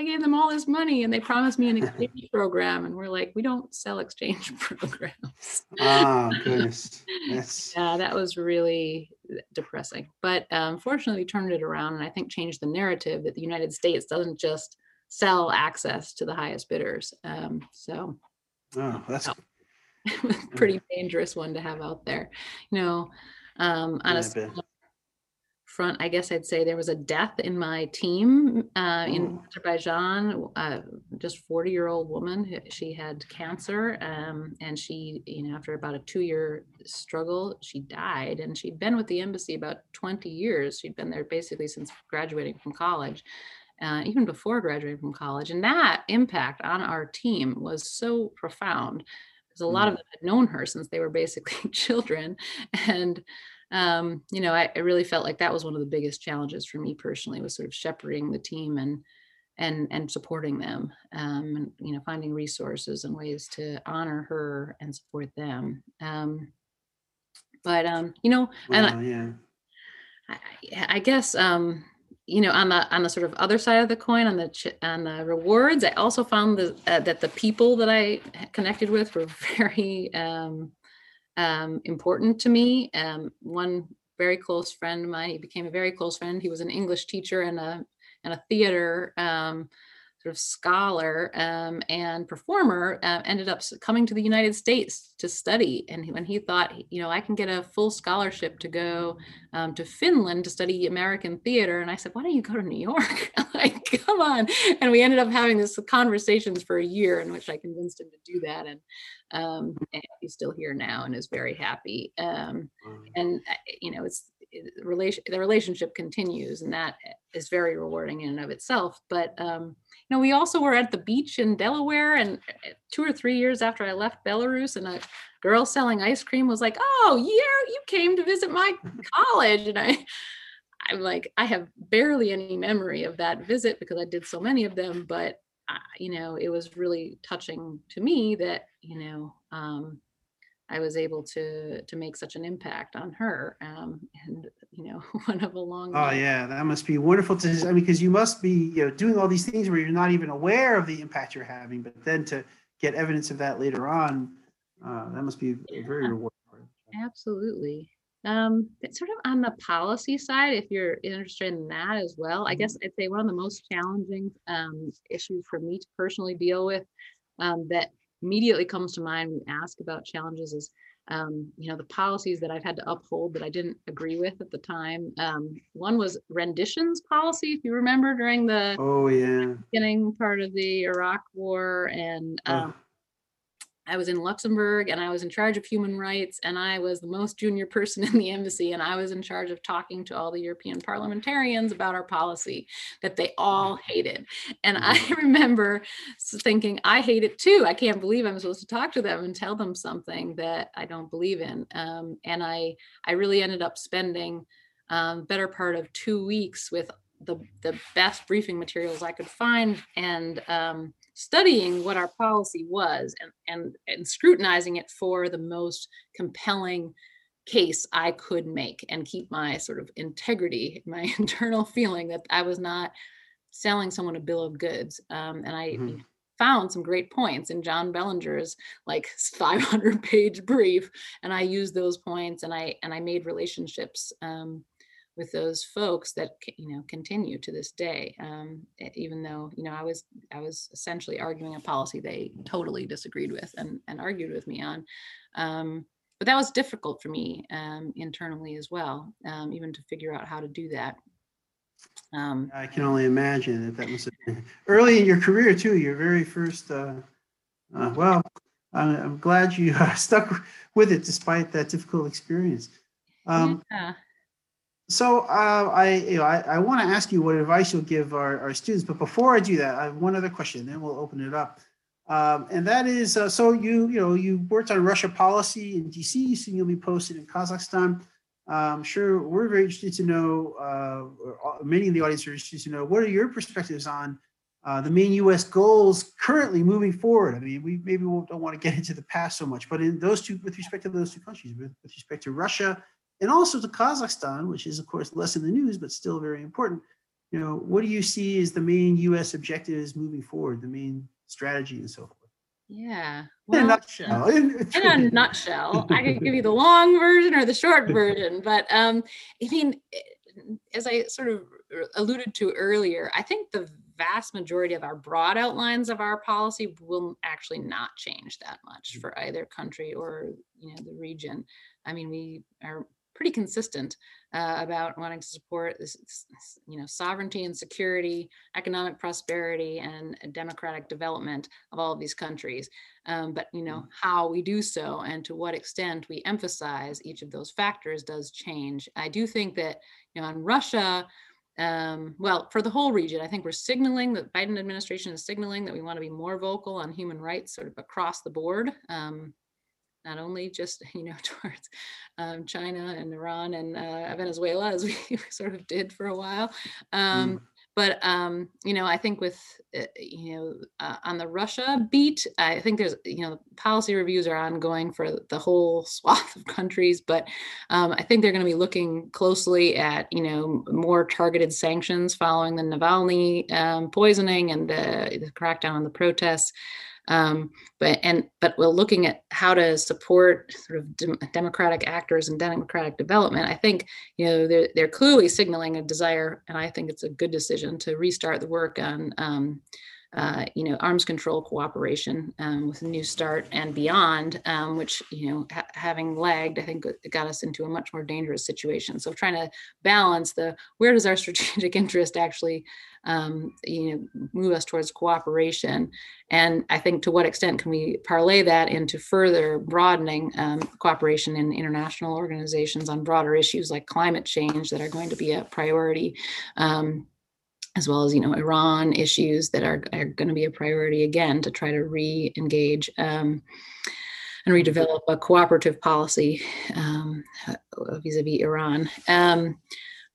"I gave them all this money, and they promised me an exchange program," and we're like, "We don't sell exchange programs."
Ah, goodness, yes.
Yeah, that was really depressing. But um, fortunately, we turned it around, and I think changed the narrative that the United States doesn't just sell access to the highest bidders. Um, so
oh, that's
pretty dangerous one to have out there. You know, um, on yeah, a front, I guess I'd say there was a death in my team uh, in Azerbaijan. Uh, just 40 year old woman. She had cancer, um, and she, you know, after about a two year struggle, she died. And she'd been with the embassy about 20 years. She'd been there basically since graduating from college uh, even before graduating from college. And that impact on our team was so profound because a lot of mm. them had known her since they were basically children. And, um, you know, I, I, really felt like that was one of the biggest challenges for me personally was sort of shepherding the team and and and supporting them um, and you know finding resources and ways to honor her and support them um, but um you know and yeah. I, I guess um you know on the on the sort of other side of the coin on the on the rewards i also found the, uh, that the people that i connected with were very um, um, important to me. Um, one very close friend of mine he became a very close friend. He was an english teacher and a and a theater um, sort of scholar um, and performer uh, ended up coming to the United States to study. And when he thought, you know, I can get a full scholarship to go um, to Finland to study American theater. And I said, why don't you go to New York? like, come on. And we ended up having this conversations for a year in which I convinced him to do that. And, um, and he's still here now and is very happy. Um, and, uh, you know, it's, relation the relationship continues and that is very rewarding in and of itself but um know we also were at the beach in delaware and uh, two or three years after i left belarus and a girl selling ice cream was like oh yeah you came to visit my college. And i i'm like i have barely any memory of that visit because i did so many of them but uh, you know it was really touching to me that you know um I was able to to make such an impact on her, um, and you know, one of a long.
Oh yeah, that must be wonderful to. I mean, because you must be you know doing all these things where you're not even aware of the impact you're having, but then to get evidence of that later on, uh, that must be yeah. very rewarding.
Absolutely. Um, it's sort of on the policy side, if you're interested in that as well, I mm-hmm. guess I'd say one of the most challenging um, issues for me to personally deal with um, that immediately comes to mind when you ask about challenges is um, you know the policies that I've had to uphold that I didn't agree with at the time. Um, one was renditions policy, if you remember, during the
oh yeah
beginning part of the Iraq War, and um, oh. I was in Luxembourg and I was in charge of human rights and I was the most junior person in the embassy and I was in charge of talking to all the European parliamentarians about our policy that they all hated. And I mm-hmm. remember thinking, I hate it too. I can't believe I'm supposed to talk to them and tell them something that I don't believe in. Um, and I, I really ended up spending um, better part of two weeks with the, the best briefing materials I could find and um, studying what our policy was and, and, and scrutinizing it for the most compelling case I could make and keep my sort of integrity, my internal feeling that I was not selling someone a bill of goods. Um, and I mm-hmm. found some great points in John Bellinger's like 500 page brief, and I used those points and I and I made relationships um, with those folks that you know continue to this day um, even though you know i was i was essentially arguing a policy they totally disagreed with and, and argued with me on um, but that was difficult for me um, internally as well um, even to figure out how to do that
um, i can only imagine that that was early in your career too your very first uh, uh, well I'm, I'm, glad you uh, stuck with it despite that difficult experience. Um, yeah so uh, I, you know, I, I want to ask you what advice you'll give our, our students, but before I do that, I have one other question, then we'll open it up. Um, and that is, uh, so you, you know, you worked on Russia policy in DC, so you'll be posted in Kazakhstan. I'm sure we're very interested to know, uh, many in the audience are interested to know, what are your perspectives on uh, the main U.S. goals currently moving forward? I mean, we maybe don't want to get into the past so much, but in those two, with respect to those two countries, with, with respect to Russia and also to Kazakhstan, which is of course less in the news but still very important. You know, what do you see as the main U.S. objectives moving forward, the main strategy, and so forth?
Yeah.
Well, in a nutshell.
In, a nutshell, I could give you the long version or the short version, but um, I mean, as I sort of alluded to earlier, I think the vast majority of our broad outlines of our policy will actually not change that much mm. for either country or you know the region. I mean, we are pretty consistent uh, about wanting to support this, you know, sovereignty and security, economic prosperity, and democratic development of all of these countries. Um, but you know mm. how we do so and to what extent we emphasize each of those factors does change. I do think that you know on Russia. Um, well, for the whole region, I think we're signaling that Biden administration is signaling that we want to be more vocal on human rights, sort of across the board. Um, not only just you know towards um, China and Iran and uh, Venezuela as we sort of did for a while. Um, mm. But um, you know, I think with uh, you know uh, on the Russia beat, I think there's you know policy reviews are ongoing for the whole swath of countries. But um, I think they're going to be looking closely at you know more targeted sanctions following the Navalny um, poisoning and the, the crackdown on the protests. Um, but and but we're looking at how to support sort of dem- democratic actors and democratic development. I think you know they're they're clearly signaling a desire, and I think it's a good decision to restart the work on um, uh, you know, arms control cooperation um, with New START and beyond, um, which, you know, ha- having lagged, I think it got us into a much more dangerous situation. So trying to balance the where does our strategic interest actually, um, you know, move us towards cooperation, and I think to what extent can we parlay that into further broadening um, cooperation in international organizations on broader issues like climate change that are going to be a priority. As well as you know Iran issues that are, are going to be a priority again to try to re-engage um, and redevelop a cooperative policy um, vis-a-vis Iran. Um,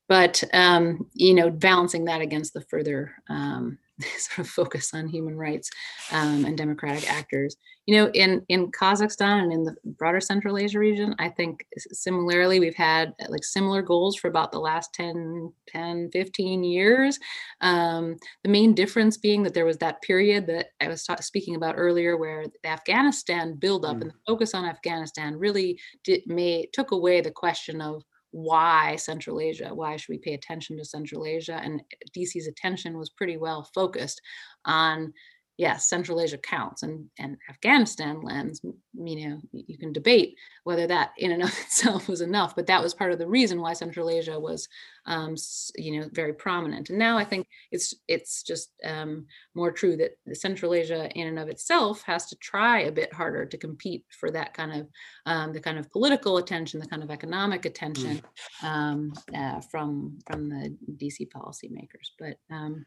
but um, you know, balancing that against the further um, sort of focus on human rights um, and democratic actors. You know, in in Kazakhstan and in the broader Central Asia region, I think similarly we've had uh, like similar goals for about the last 10, 10 15 years. Um, the main difference being that there was that period that I was ta- speaking about earlier, where the Afghanistan buildup mm. and the focus on Afghanistan really did, may took away the question of why Central Asia? Why should we pay attention to Central Asia? And DC's attention was pretty well focused on yes, Central Asia counts and, and Afghanistan lens, you know, you can debate whether that in and of itself was enough, but that was part of the reason why Central Asia was, um, you know, very prominent. And now I think it's it's just um, more true that Central Asia in and of itself has to try a bit harder to compete for that kind of um, the kind of political attention, the kind of economic attention mm. um, uh, from from the DC policymakers. But um,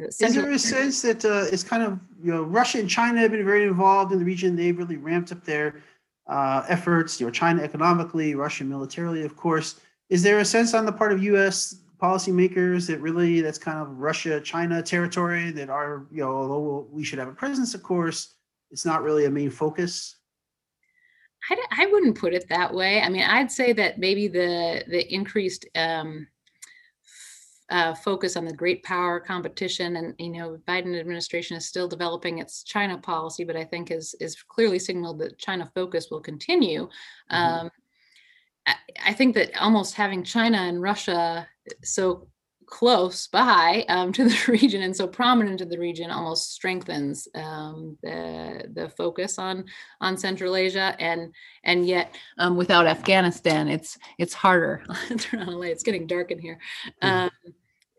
is there a sense that uh, it's kind of you know Russia and China have been very involved in the region? They've really ramped up their uh, efforts. You know, China economically, Russia militarily, of course. Is there a sense on the part of U.S. policymakers that really that's kind of Russia-China territory that are you know although we should have a presence, of course, it's not really a main focus.
I, I wouldn't put it that way. I mean, I'd say that maybe the the increased um, uh, focus on the great power competition and you know biden administration is still developing its china policy but i think is is clearly signaled that china focus will continue mm-hmm. um, I, I, think that almost having china and russia so close by um, to the region and so prominent in the region almost strengthens um, the the focus on on Central Asia and and yet um, without Afghanistan it's it's harder. Turn on a light. It's getting dark in here. Mm-hmm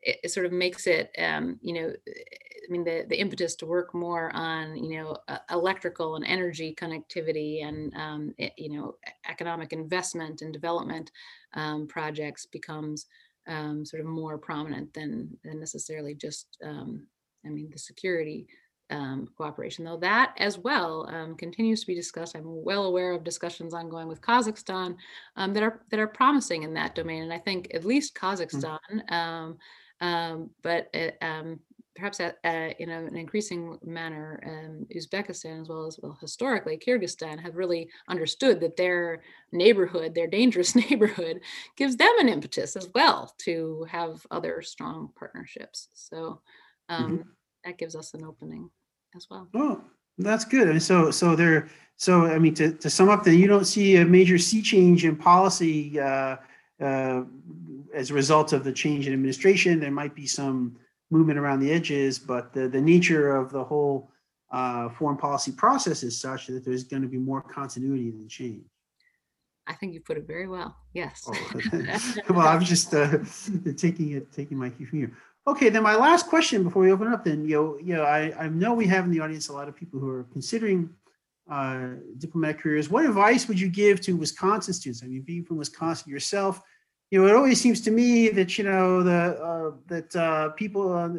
it, it sort of makes it, um, you know, I mean, the, the impetus to work more on, you know, uh, electrical and energy connectivity and, um, it, you know, economic investment and development um, projects becomes um, sort of more prominent than, than necessarily just, um, I mean, the security um, cooperation, though that as well um, continues to be discussed. I'm well aware of discussions ongoing with Kazakhstan um, that are that are promising in that domain, and I think at least hmm. Kazakhstan mm um, but it, um, perhaps at, uh, in a, an increasing manner, um, Uzbekistan, as well as well historically Kyrgyzstan, have really understood that their neighborhood, their dangerous neighborhood, gives them an impetus as well to have other strong partnerships. So um, mm-hmm. that gives us an opening as well.
Oh, that's good. And so, so there. So, I mean, to, to sum up, then you don't see a major sea change in policy. Uh, uh, as a result of the change in administration, there might be some movement around the edges, but the, the nature of the whole uh, foreign policy process is such that there's going to be more continuity than change.
I think you put it very well. Yes. Oh,
well, I'm just uh, taking it, taking my cue from you. Okay, then my last question before we open up, then you know, you know, I, I know we have in the audience a lot of people who are considering uh, diplomatic careers. What advice would you give to Wisconsin students? I mean, being from Wisconsin yourself, you know, it always seems to me that you know the uh, that uh, people uh,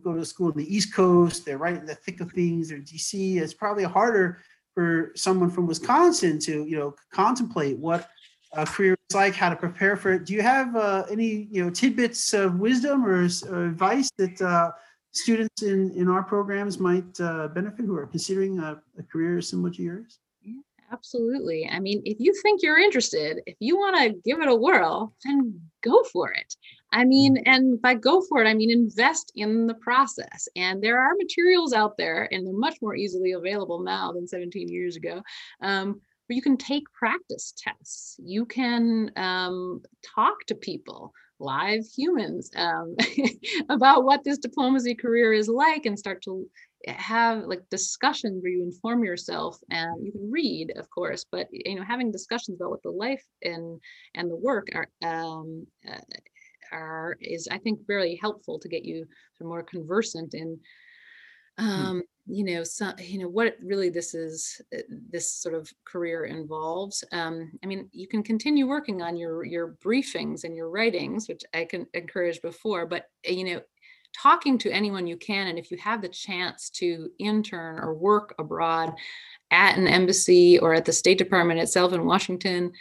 go to school in the East Coast, they're right in the thick of things. They're in DC. It's probably harder for someone from Wisconsin to you know contemplate what a career is like, how to prepare for it. Do you have uh, any you know tidbits of wisdom or, or advice that uh, students in in our programs might uh, benefit who are considering a, a career similar to yours?
Absolutely. I mean, if you think you're interested, if you want to give it a whirl, then go for it. I mean, mm. and by go for it, I mean invest in the process. And there are materials out there, and they're much more easily available now than 17 years ago. Um, where you can take practice tests. You can um, talk to people live humans um, about what this diplomacy career is like and start to have like discussions where you inform yourself and you can read of course but you know having discussions about what the life and and the work are um uh, are is i think very helpful to get you more conversant in hmm. um you know so you know what really this is uh, this sort of career involves um, i mean you can continue working on your your briefings and your writings which i can encourage before but uh, you know talking to anyone you can and if you have the chance to intern or work abroad at an embassy or at the state department itself in washington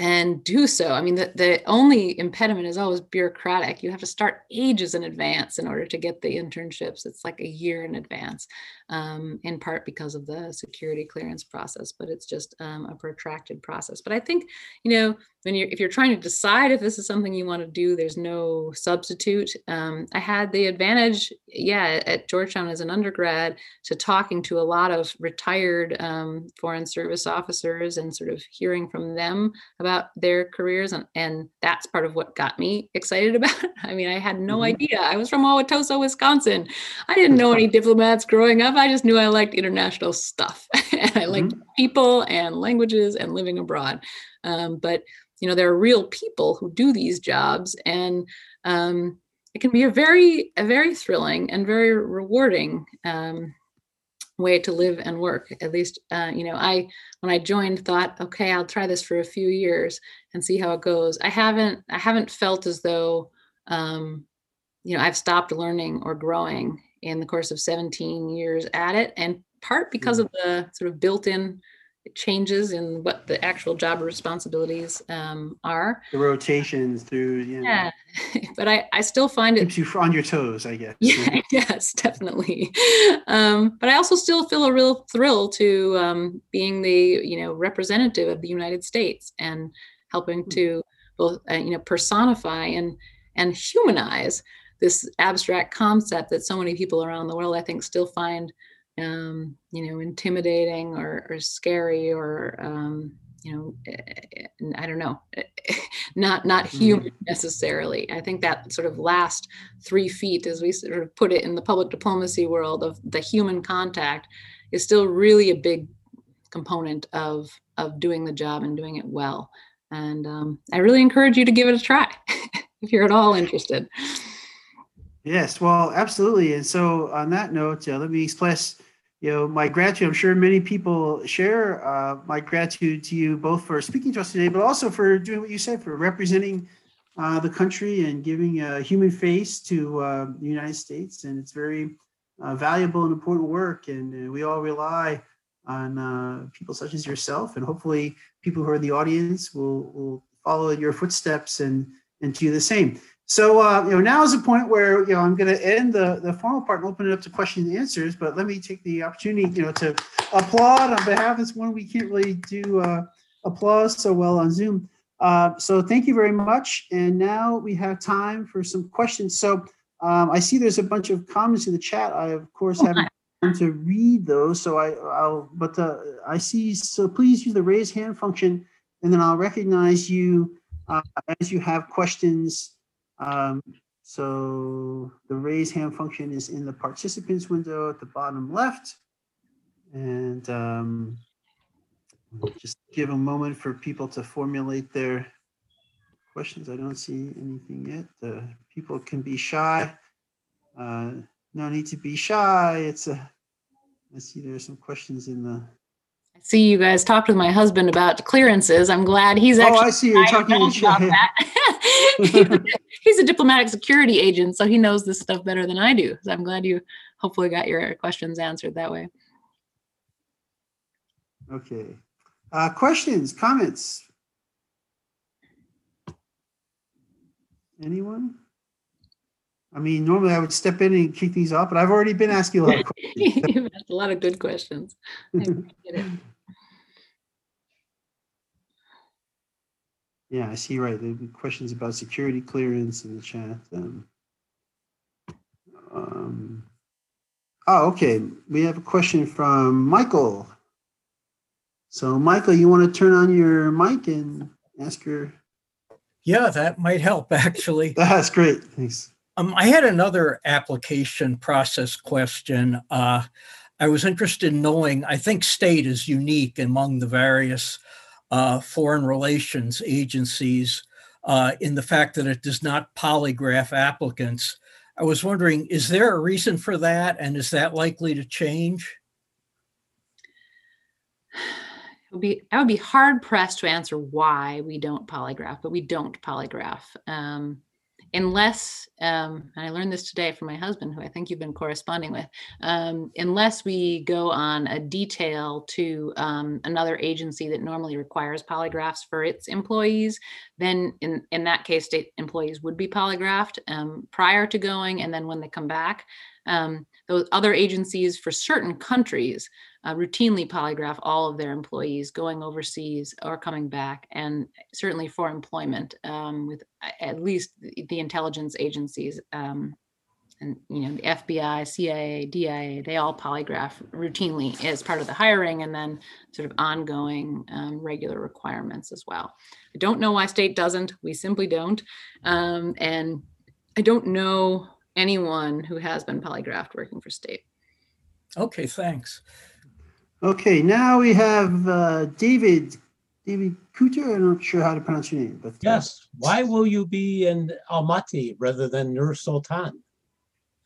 then do so. I mean, the, the only impediment is always bureaucratic. You have to start ages in advance in order to get the internships. It's like a year in advance, um, in part because of the security clearance process, but it's just um, a protracted process. But I think, you know, when you're if you're trying to decide if this is something you want to do there's no substitute. Um, i had the advantage yeah at georgetown as an undergrad to talking to a lot of retired um, foreign service officers and sort of hearing from them about their careers and, and that's part of what got me excited about it. I mean i had no mm-hmm. idea. I was from Wauwatosa wisconsin. I didn't know any diplomats growing up. I just knew i liked international stuff. And i liked mm-hmm. people and languages and living abroad um, but you know there are real people who do these jobs and um, it can be a very a very thrilling and very rewarding um, way to live and work at least uh, you know i when i joined thought okay i'll try this for a few years and see how it goes i haven't i haven't felt as though um, you know i've stopped learning or growing in the course of 17 years at it and part because mm. of the sort of built-in changes in what the actual job responsibilities um, are.
The rotations through, you know,
yeah. but I, I still find it
keeps you on your toes, I guess.
Yeah, yes, definitely. Um, but I also still feel a real thrill to um, being the you know representative of the United States and helping hmm. to both uh, you know personify and and humanize this abstract concept that so many people around the world I think still find um, you know, intimidating or, or scary or, um, you know, eh, eh, I don't know, not not mm-hmm. human necessarily. I think that sort of last three feet, as we sort of put it in the public diplomacy world of the human contact, is still really a big component of of doing the job and doing it well. And um, I really encourage you to give it a try if you're at all interested.
Yes, well, absolutely. And so, on that note, uh, let me express you know, my gratitude. I'm sure many people share uh, my gratitude to you both for speaking to us today, but also for doing what you said, for representing uh, the country and giving a human face to uh, the United States. And it's very uh, valuable and important work. And uh, we all rely on uh, people such as yourself, and hopefully, people who are in the audience will, will follow your footsteps and and do the same. So uh, you know now is the point where you know I'm going to end the the formal part and open it up to questions and answers. But let me take the opportunity you know to applaud on behalf of this one. We can't really do uh, applause so well on Zoom. Uh, so thank you very much. And now we have time for some questions. So um, I see there's a bunch of comments in the chat. I of course haven't time to read those. So I I'll but uh, I see. So please use the raise hand function, and then I'll recognize you uh, as you have questions. Um, so the raise hand function is in the participants window at the bottom left. And um, just give a moment for people to formulate their questions. I don't see anything yet. The people can be shy. Uh, no need to be shy. It's a, I see there's some questions in the I
see you guys talked with my husband about clearances. I'm glad he's actually. Oh,
I see you're talking about
that. he's a diplomatic security agent, so he knows this stuff better than I do. So I'm glad you hopefully got your questions answered that way.
Okay. Uh, questions, comments? Anyone? I mean, normally I would step in and kick these off, but I've already been asking a lot of questions.
a lot of good questions.
Yeah, I see, right. The questions about security clearance in the chat. Um, um, oh, okay. We have a question from Michael. So, Michael, you want to turn on your mic and ask your
Yeah, that might help actually.
That's great. Thanks.
Um, I had another application process question. Uh, I was interested in knowing, I think state is unique among the various uh, foreign relations agencies uh, in the fact that it does not polygraph applicants. I was wondering, is there a reason for that? And is that likely to change?
It would be, I would be hard pressed to answer why we don't polygraph, but we don't polygraph. Um, unless, um, and I learned this today from my husband, who I think you've been corresponding with, um, unless we go on a detail to um, another agency that normally requires polygraphs for its employees, then in, in that case, state employees would be polygraphed um, prior to going and then when they come back. Um, those other agencies for certain countries uh, routinely polygraph all of their employees going overseas or coming back, and certainly for employment um, with at least the, intelligence agencies. Um, and you know the FBI, CIA, DIA, they all polygraph routinely as part of the hiring, and then sort of ongoing um, regular requirements as well. I don't know why state doesn't. We simply don't, um, and I don't know anyone who has been polygraphed working for state.
Okay, thanks.
Okay, now we have uh, David. David Kuter. I'm not sure how to pronounce your name, but uh,
Yes. Why will you be in Almaty rather than Nur Sultan?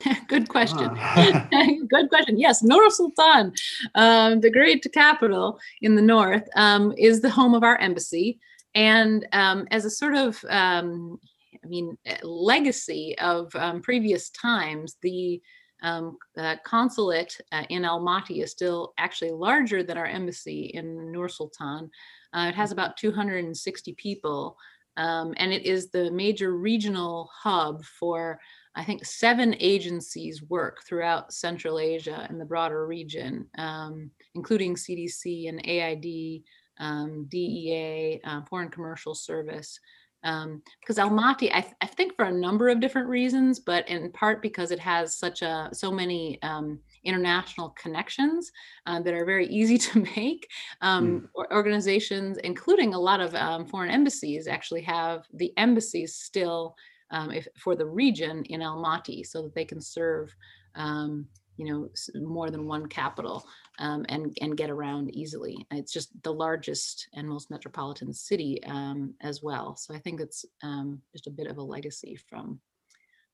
Good question.
ah,
Good question. Yes, Nur Sultan, um, the great capital in the north, um, is the home of our embassy. And um, as a sort of, um, I mean, legacy of um, previous times, the um, uh, consulate uh, in Almaty is still actually larger than our embassy in Nur Sultan. Uh, it has about 260 people, um, and it is the major regional hub for I think seven agencies work throughout Central Asia and the broader region, um, including CDC and AID, um, DEA, uh, Foreign Commercial Service. Um, because Almaty, I, th- I think for a number of different reasons, but in part because it has such a so many um, international connections uh, that are very easy to make. Um, or- Organizations, including a lot of um, foreign embassies, actually have the embassies still um, if, for the region in Almaty so that they can serve, um, you know, more than one capital um, and, and get around easily. It's just the largest and most metropolitan city um, as well. So I think it's um, just a bit of a legacy from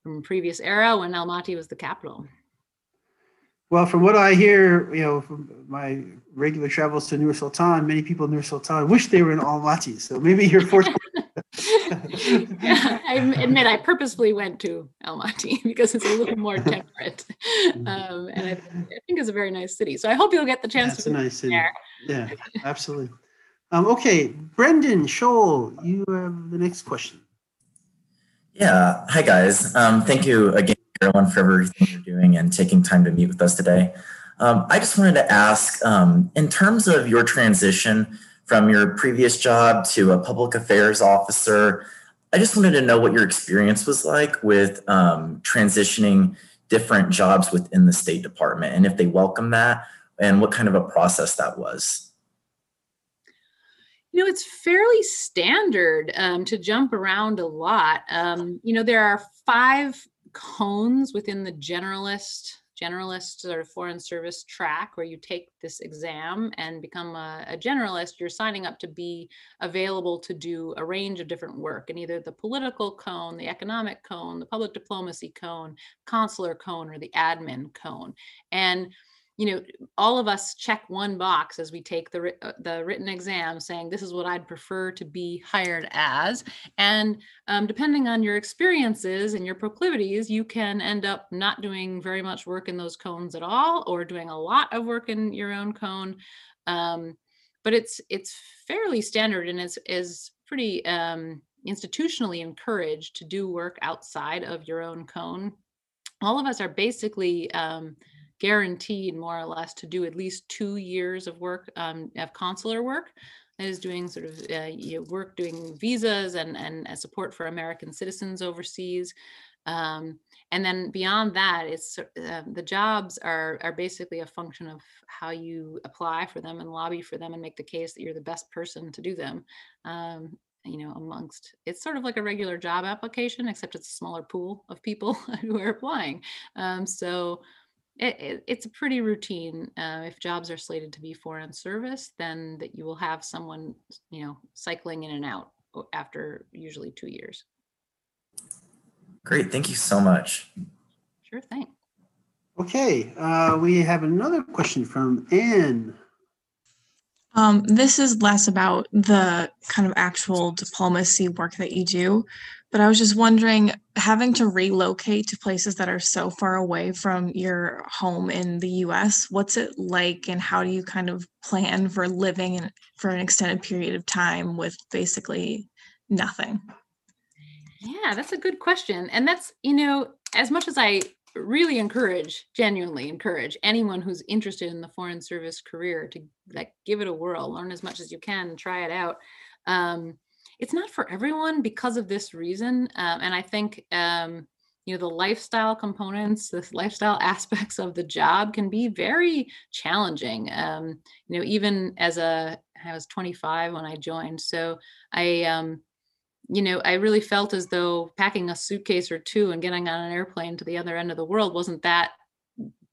from previous era when Almaty was the capital.
well, from what I hear, you know, from my regular travels to Nur Sultan, many people in Nur Sultan wish they were in Almaty. So maybe you're fortunate.
Yeah, I m- admit I purposefully went to Almaty because it's a little more temperate, um, and I, I think it's a very nice city. So I hope you'll get the chance
That's
to
a nice city.
there.
Yeah, absolutely. Um, okay, Brendan Scholl, you have the next question.
Yeah. Hi, guys. Um, thank you again, everyone, for everything you're doing and taking time to meet with us today. Um, I just wanted to ask um, in terms of your transition from your previous job to a public affairs officer, I just wanted to know what your experience was like with um, transitioning different jobs within the State Department and if they welcome that and what kind of a process that was.
You know, it's fairly standard um, to jump around a lot. Um, you know, there are five cones within the generalist generalist sort of foreign service track where you take this exam and become a, a generalist you're signing up to be available to do a range of different work in either the political cone the economic cone the public diplomacy cone consular cone or the admin cone. And you know all of us check one box as we take the uh, the written exam saying this is what I'd prefer to be hired as. And um, depending on your experiences and your proclivities you can end up not doing very much work in those cones at all or doing a lot of work in your own cone. Um, but it's it's fairly standard and is is pretty um, institutionally encouraged to do work outside of your own cone. All of us are basically um, guaranteed more or less to do at least two years of work um, of consular work that is doing sort of uh, work doing visas and and support for american citizens overseas um, and then beyond that it's uh, the jobs are are basically a function of how you apply for them and lobby for them and make the case that you're the best person to do them um, you know, amongst it's sort of like a regular job application, except it's a smaller pool of people who are applying. Um, so it, it, it's a pretty routine. Uh, if jobs are slated to be foreign service, then that you will have someone, you know, cycling in and out after usually two years.
Great, thank you so much.
Sure thing.
Okay, uh, we have another question from Anne.
Um, this is less about the kind of actual diplomacy work that you do, but I was just wondering, having to relocate to places that are so far away from your home in the US, what's it like and how do you kind of plan for living in, for an extended period of time with basically nothing?
Yeah, that's a good question. And that's, you know, as much as I really encourage, genuinely encourage anyone who's interested in the foreign service career to like give it a whirl, learn as much as you can, try it out. Um, it's not for everyone because of this reason. Um, and I think, um, you know, the lifestyle components, the lifestyle aspects of the job can be very challenging. Um, you know, even as a, I was 25 when I joined. So I, um, you know, I really felt as though packing a suitcase or two and getting on an airplane to the other end of the world wasn't that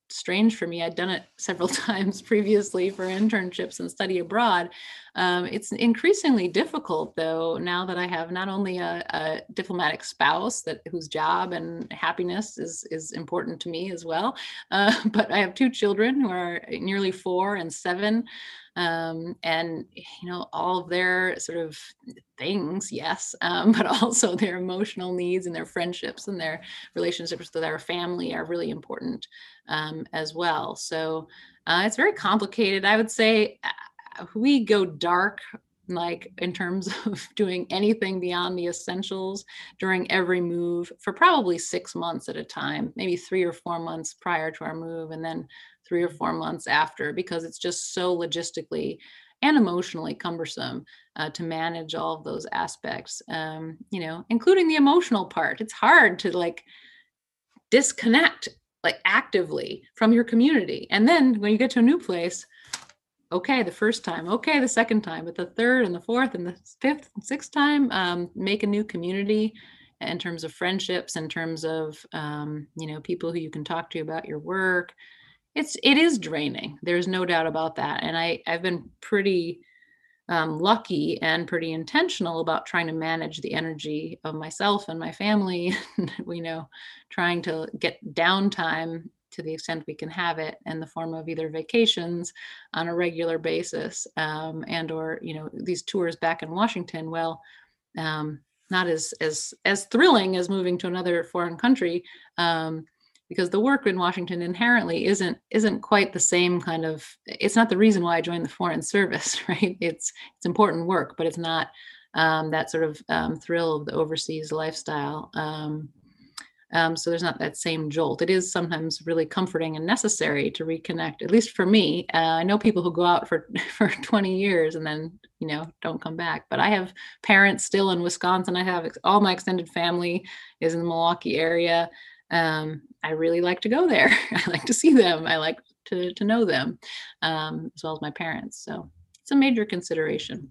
strange for me. I'd done it several times previously for internships and study abroad. Um, it's increasingly difficult, though, now that I have not only a, a, diplomatic spouse that whose job and happiness is is important to me as well, uh, but I have two children who are nearly four and seven um, and you know all of their sort of things yes um, but also their emotional needs and their friendships and their relationships with our family are really important um, as well. So uh, it's very complicated. I would say uh, we go dark like in terms of doing anything beyond the essentials during every move for probably six months at a time maybe three or four months prior to our move and then three or four months after because it's just so logistically and emotionally cumbersome uh, to manage all of those aspects um, you know including the emotional part. It's hard to like disconnect like actively from your community. And then when you get to a new place okay the first time okay the second time but the third and the fourth and the fifth and sixth time um, make a new community in terms of friendships in terms of um, you know people who you can talk to about your work. It's it is draining there's no doubt about that and i i've been pretty um, lucky and pretty intentional about trying to manage the energy of myself and my family we know trying to get downtime to the extent we can have it in the form of either vacations on a regular basis um, and or you know these tours back in washington well um, not as as as thrilling as moving to another foreign country um, because the work in Washington inherently isn't isn't quite the same kind of it's not the reason why I joined the foreign service, right? It's it's important work, but it's not um, that sort of um, thrill of the overseas lifestyle. Um, um, so there's not that same jolt. It is sometimes really comforting and necessary to reconnect. At least for me, uh, I know people who go out for for 20 years and then you know don't come back. But I have parents still in Wisconsin. I have all my extended family is in the Milwaukee area um, I really like to go there. I like to see them. I like to, to know them, um, as well as my parents. So it's a major consideration.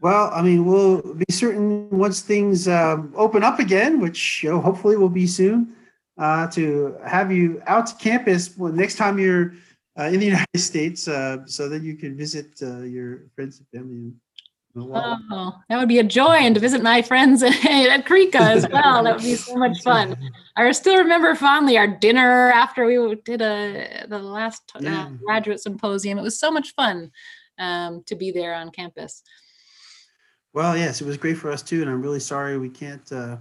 Well, I mean, we'll be certain once things um, open up again, which you know, hopefully will be soon, uh, to have you out to campus next time you're uh, in the United States, uh, so that you can visit uh, your friends and family
Oh, that would be a joy, and to visit my friends at CREECA as well. That would be so much fun. I still remember fondly our dinner after we did a the last uh, graduate symposium. It was so much fun um, to be there on campus.
Well, yes, it was great for us too, and I'm really sorry we can't uh,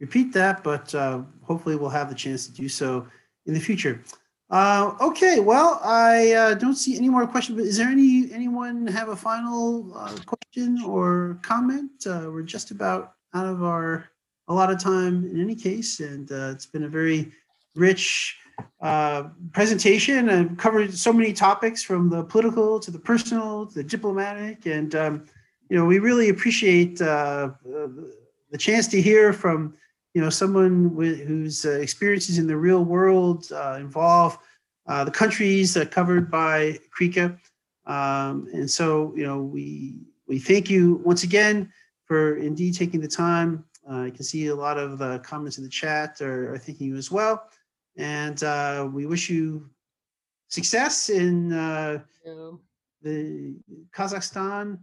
repeat that, but uh, hopefully we'll have the chance to do so in the future. Uh, okay, well, I uh, don't see any more questions, but is there any anyone have a final uh, question or comment? Uh, we're just about out of our a lot of time in any case, and it's been a very rich uh, presentation and covered so many topics from the political to the personal to the diplomatic, and um, you know we really appreciate the chance to hear from you know, someone with, whose uh, experiences in the real world uh, involve uh, the countries covered by CREECA. Um, and so, you know, we we thank you once again for indeed taking the time. Uh, I can see a lot of uh, comments in the chat are, are thanking you as well. And uh, we wish you success in uh, the Kazakhstan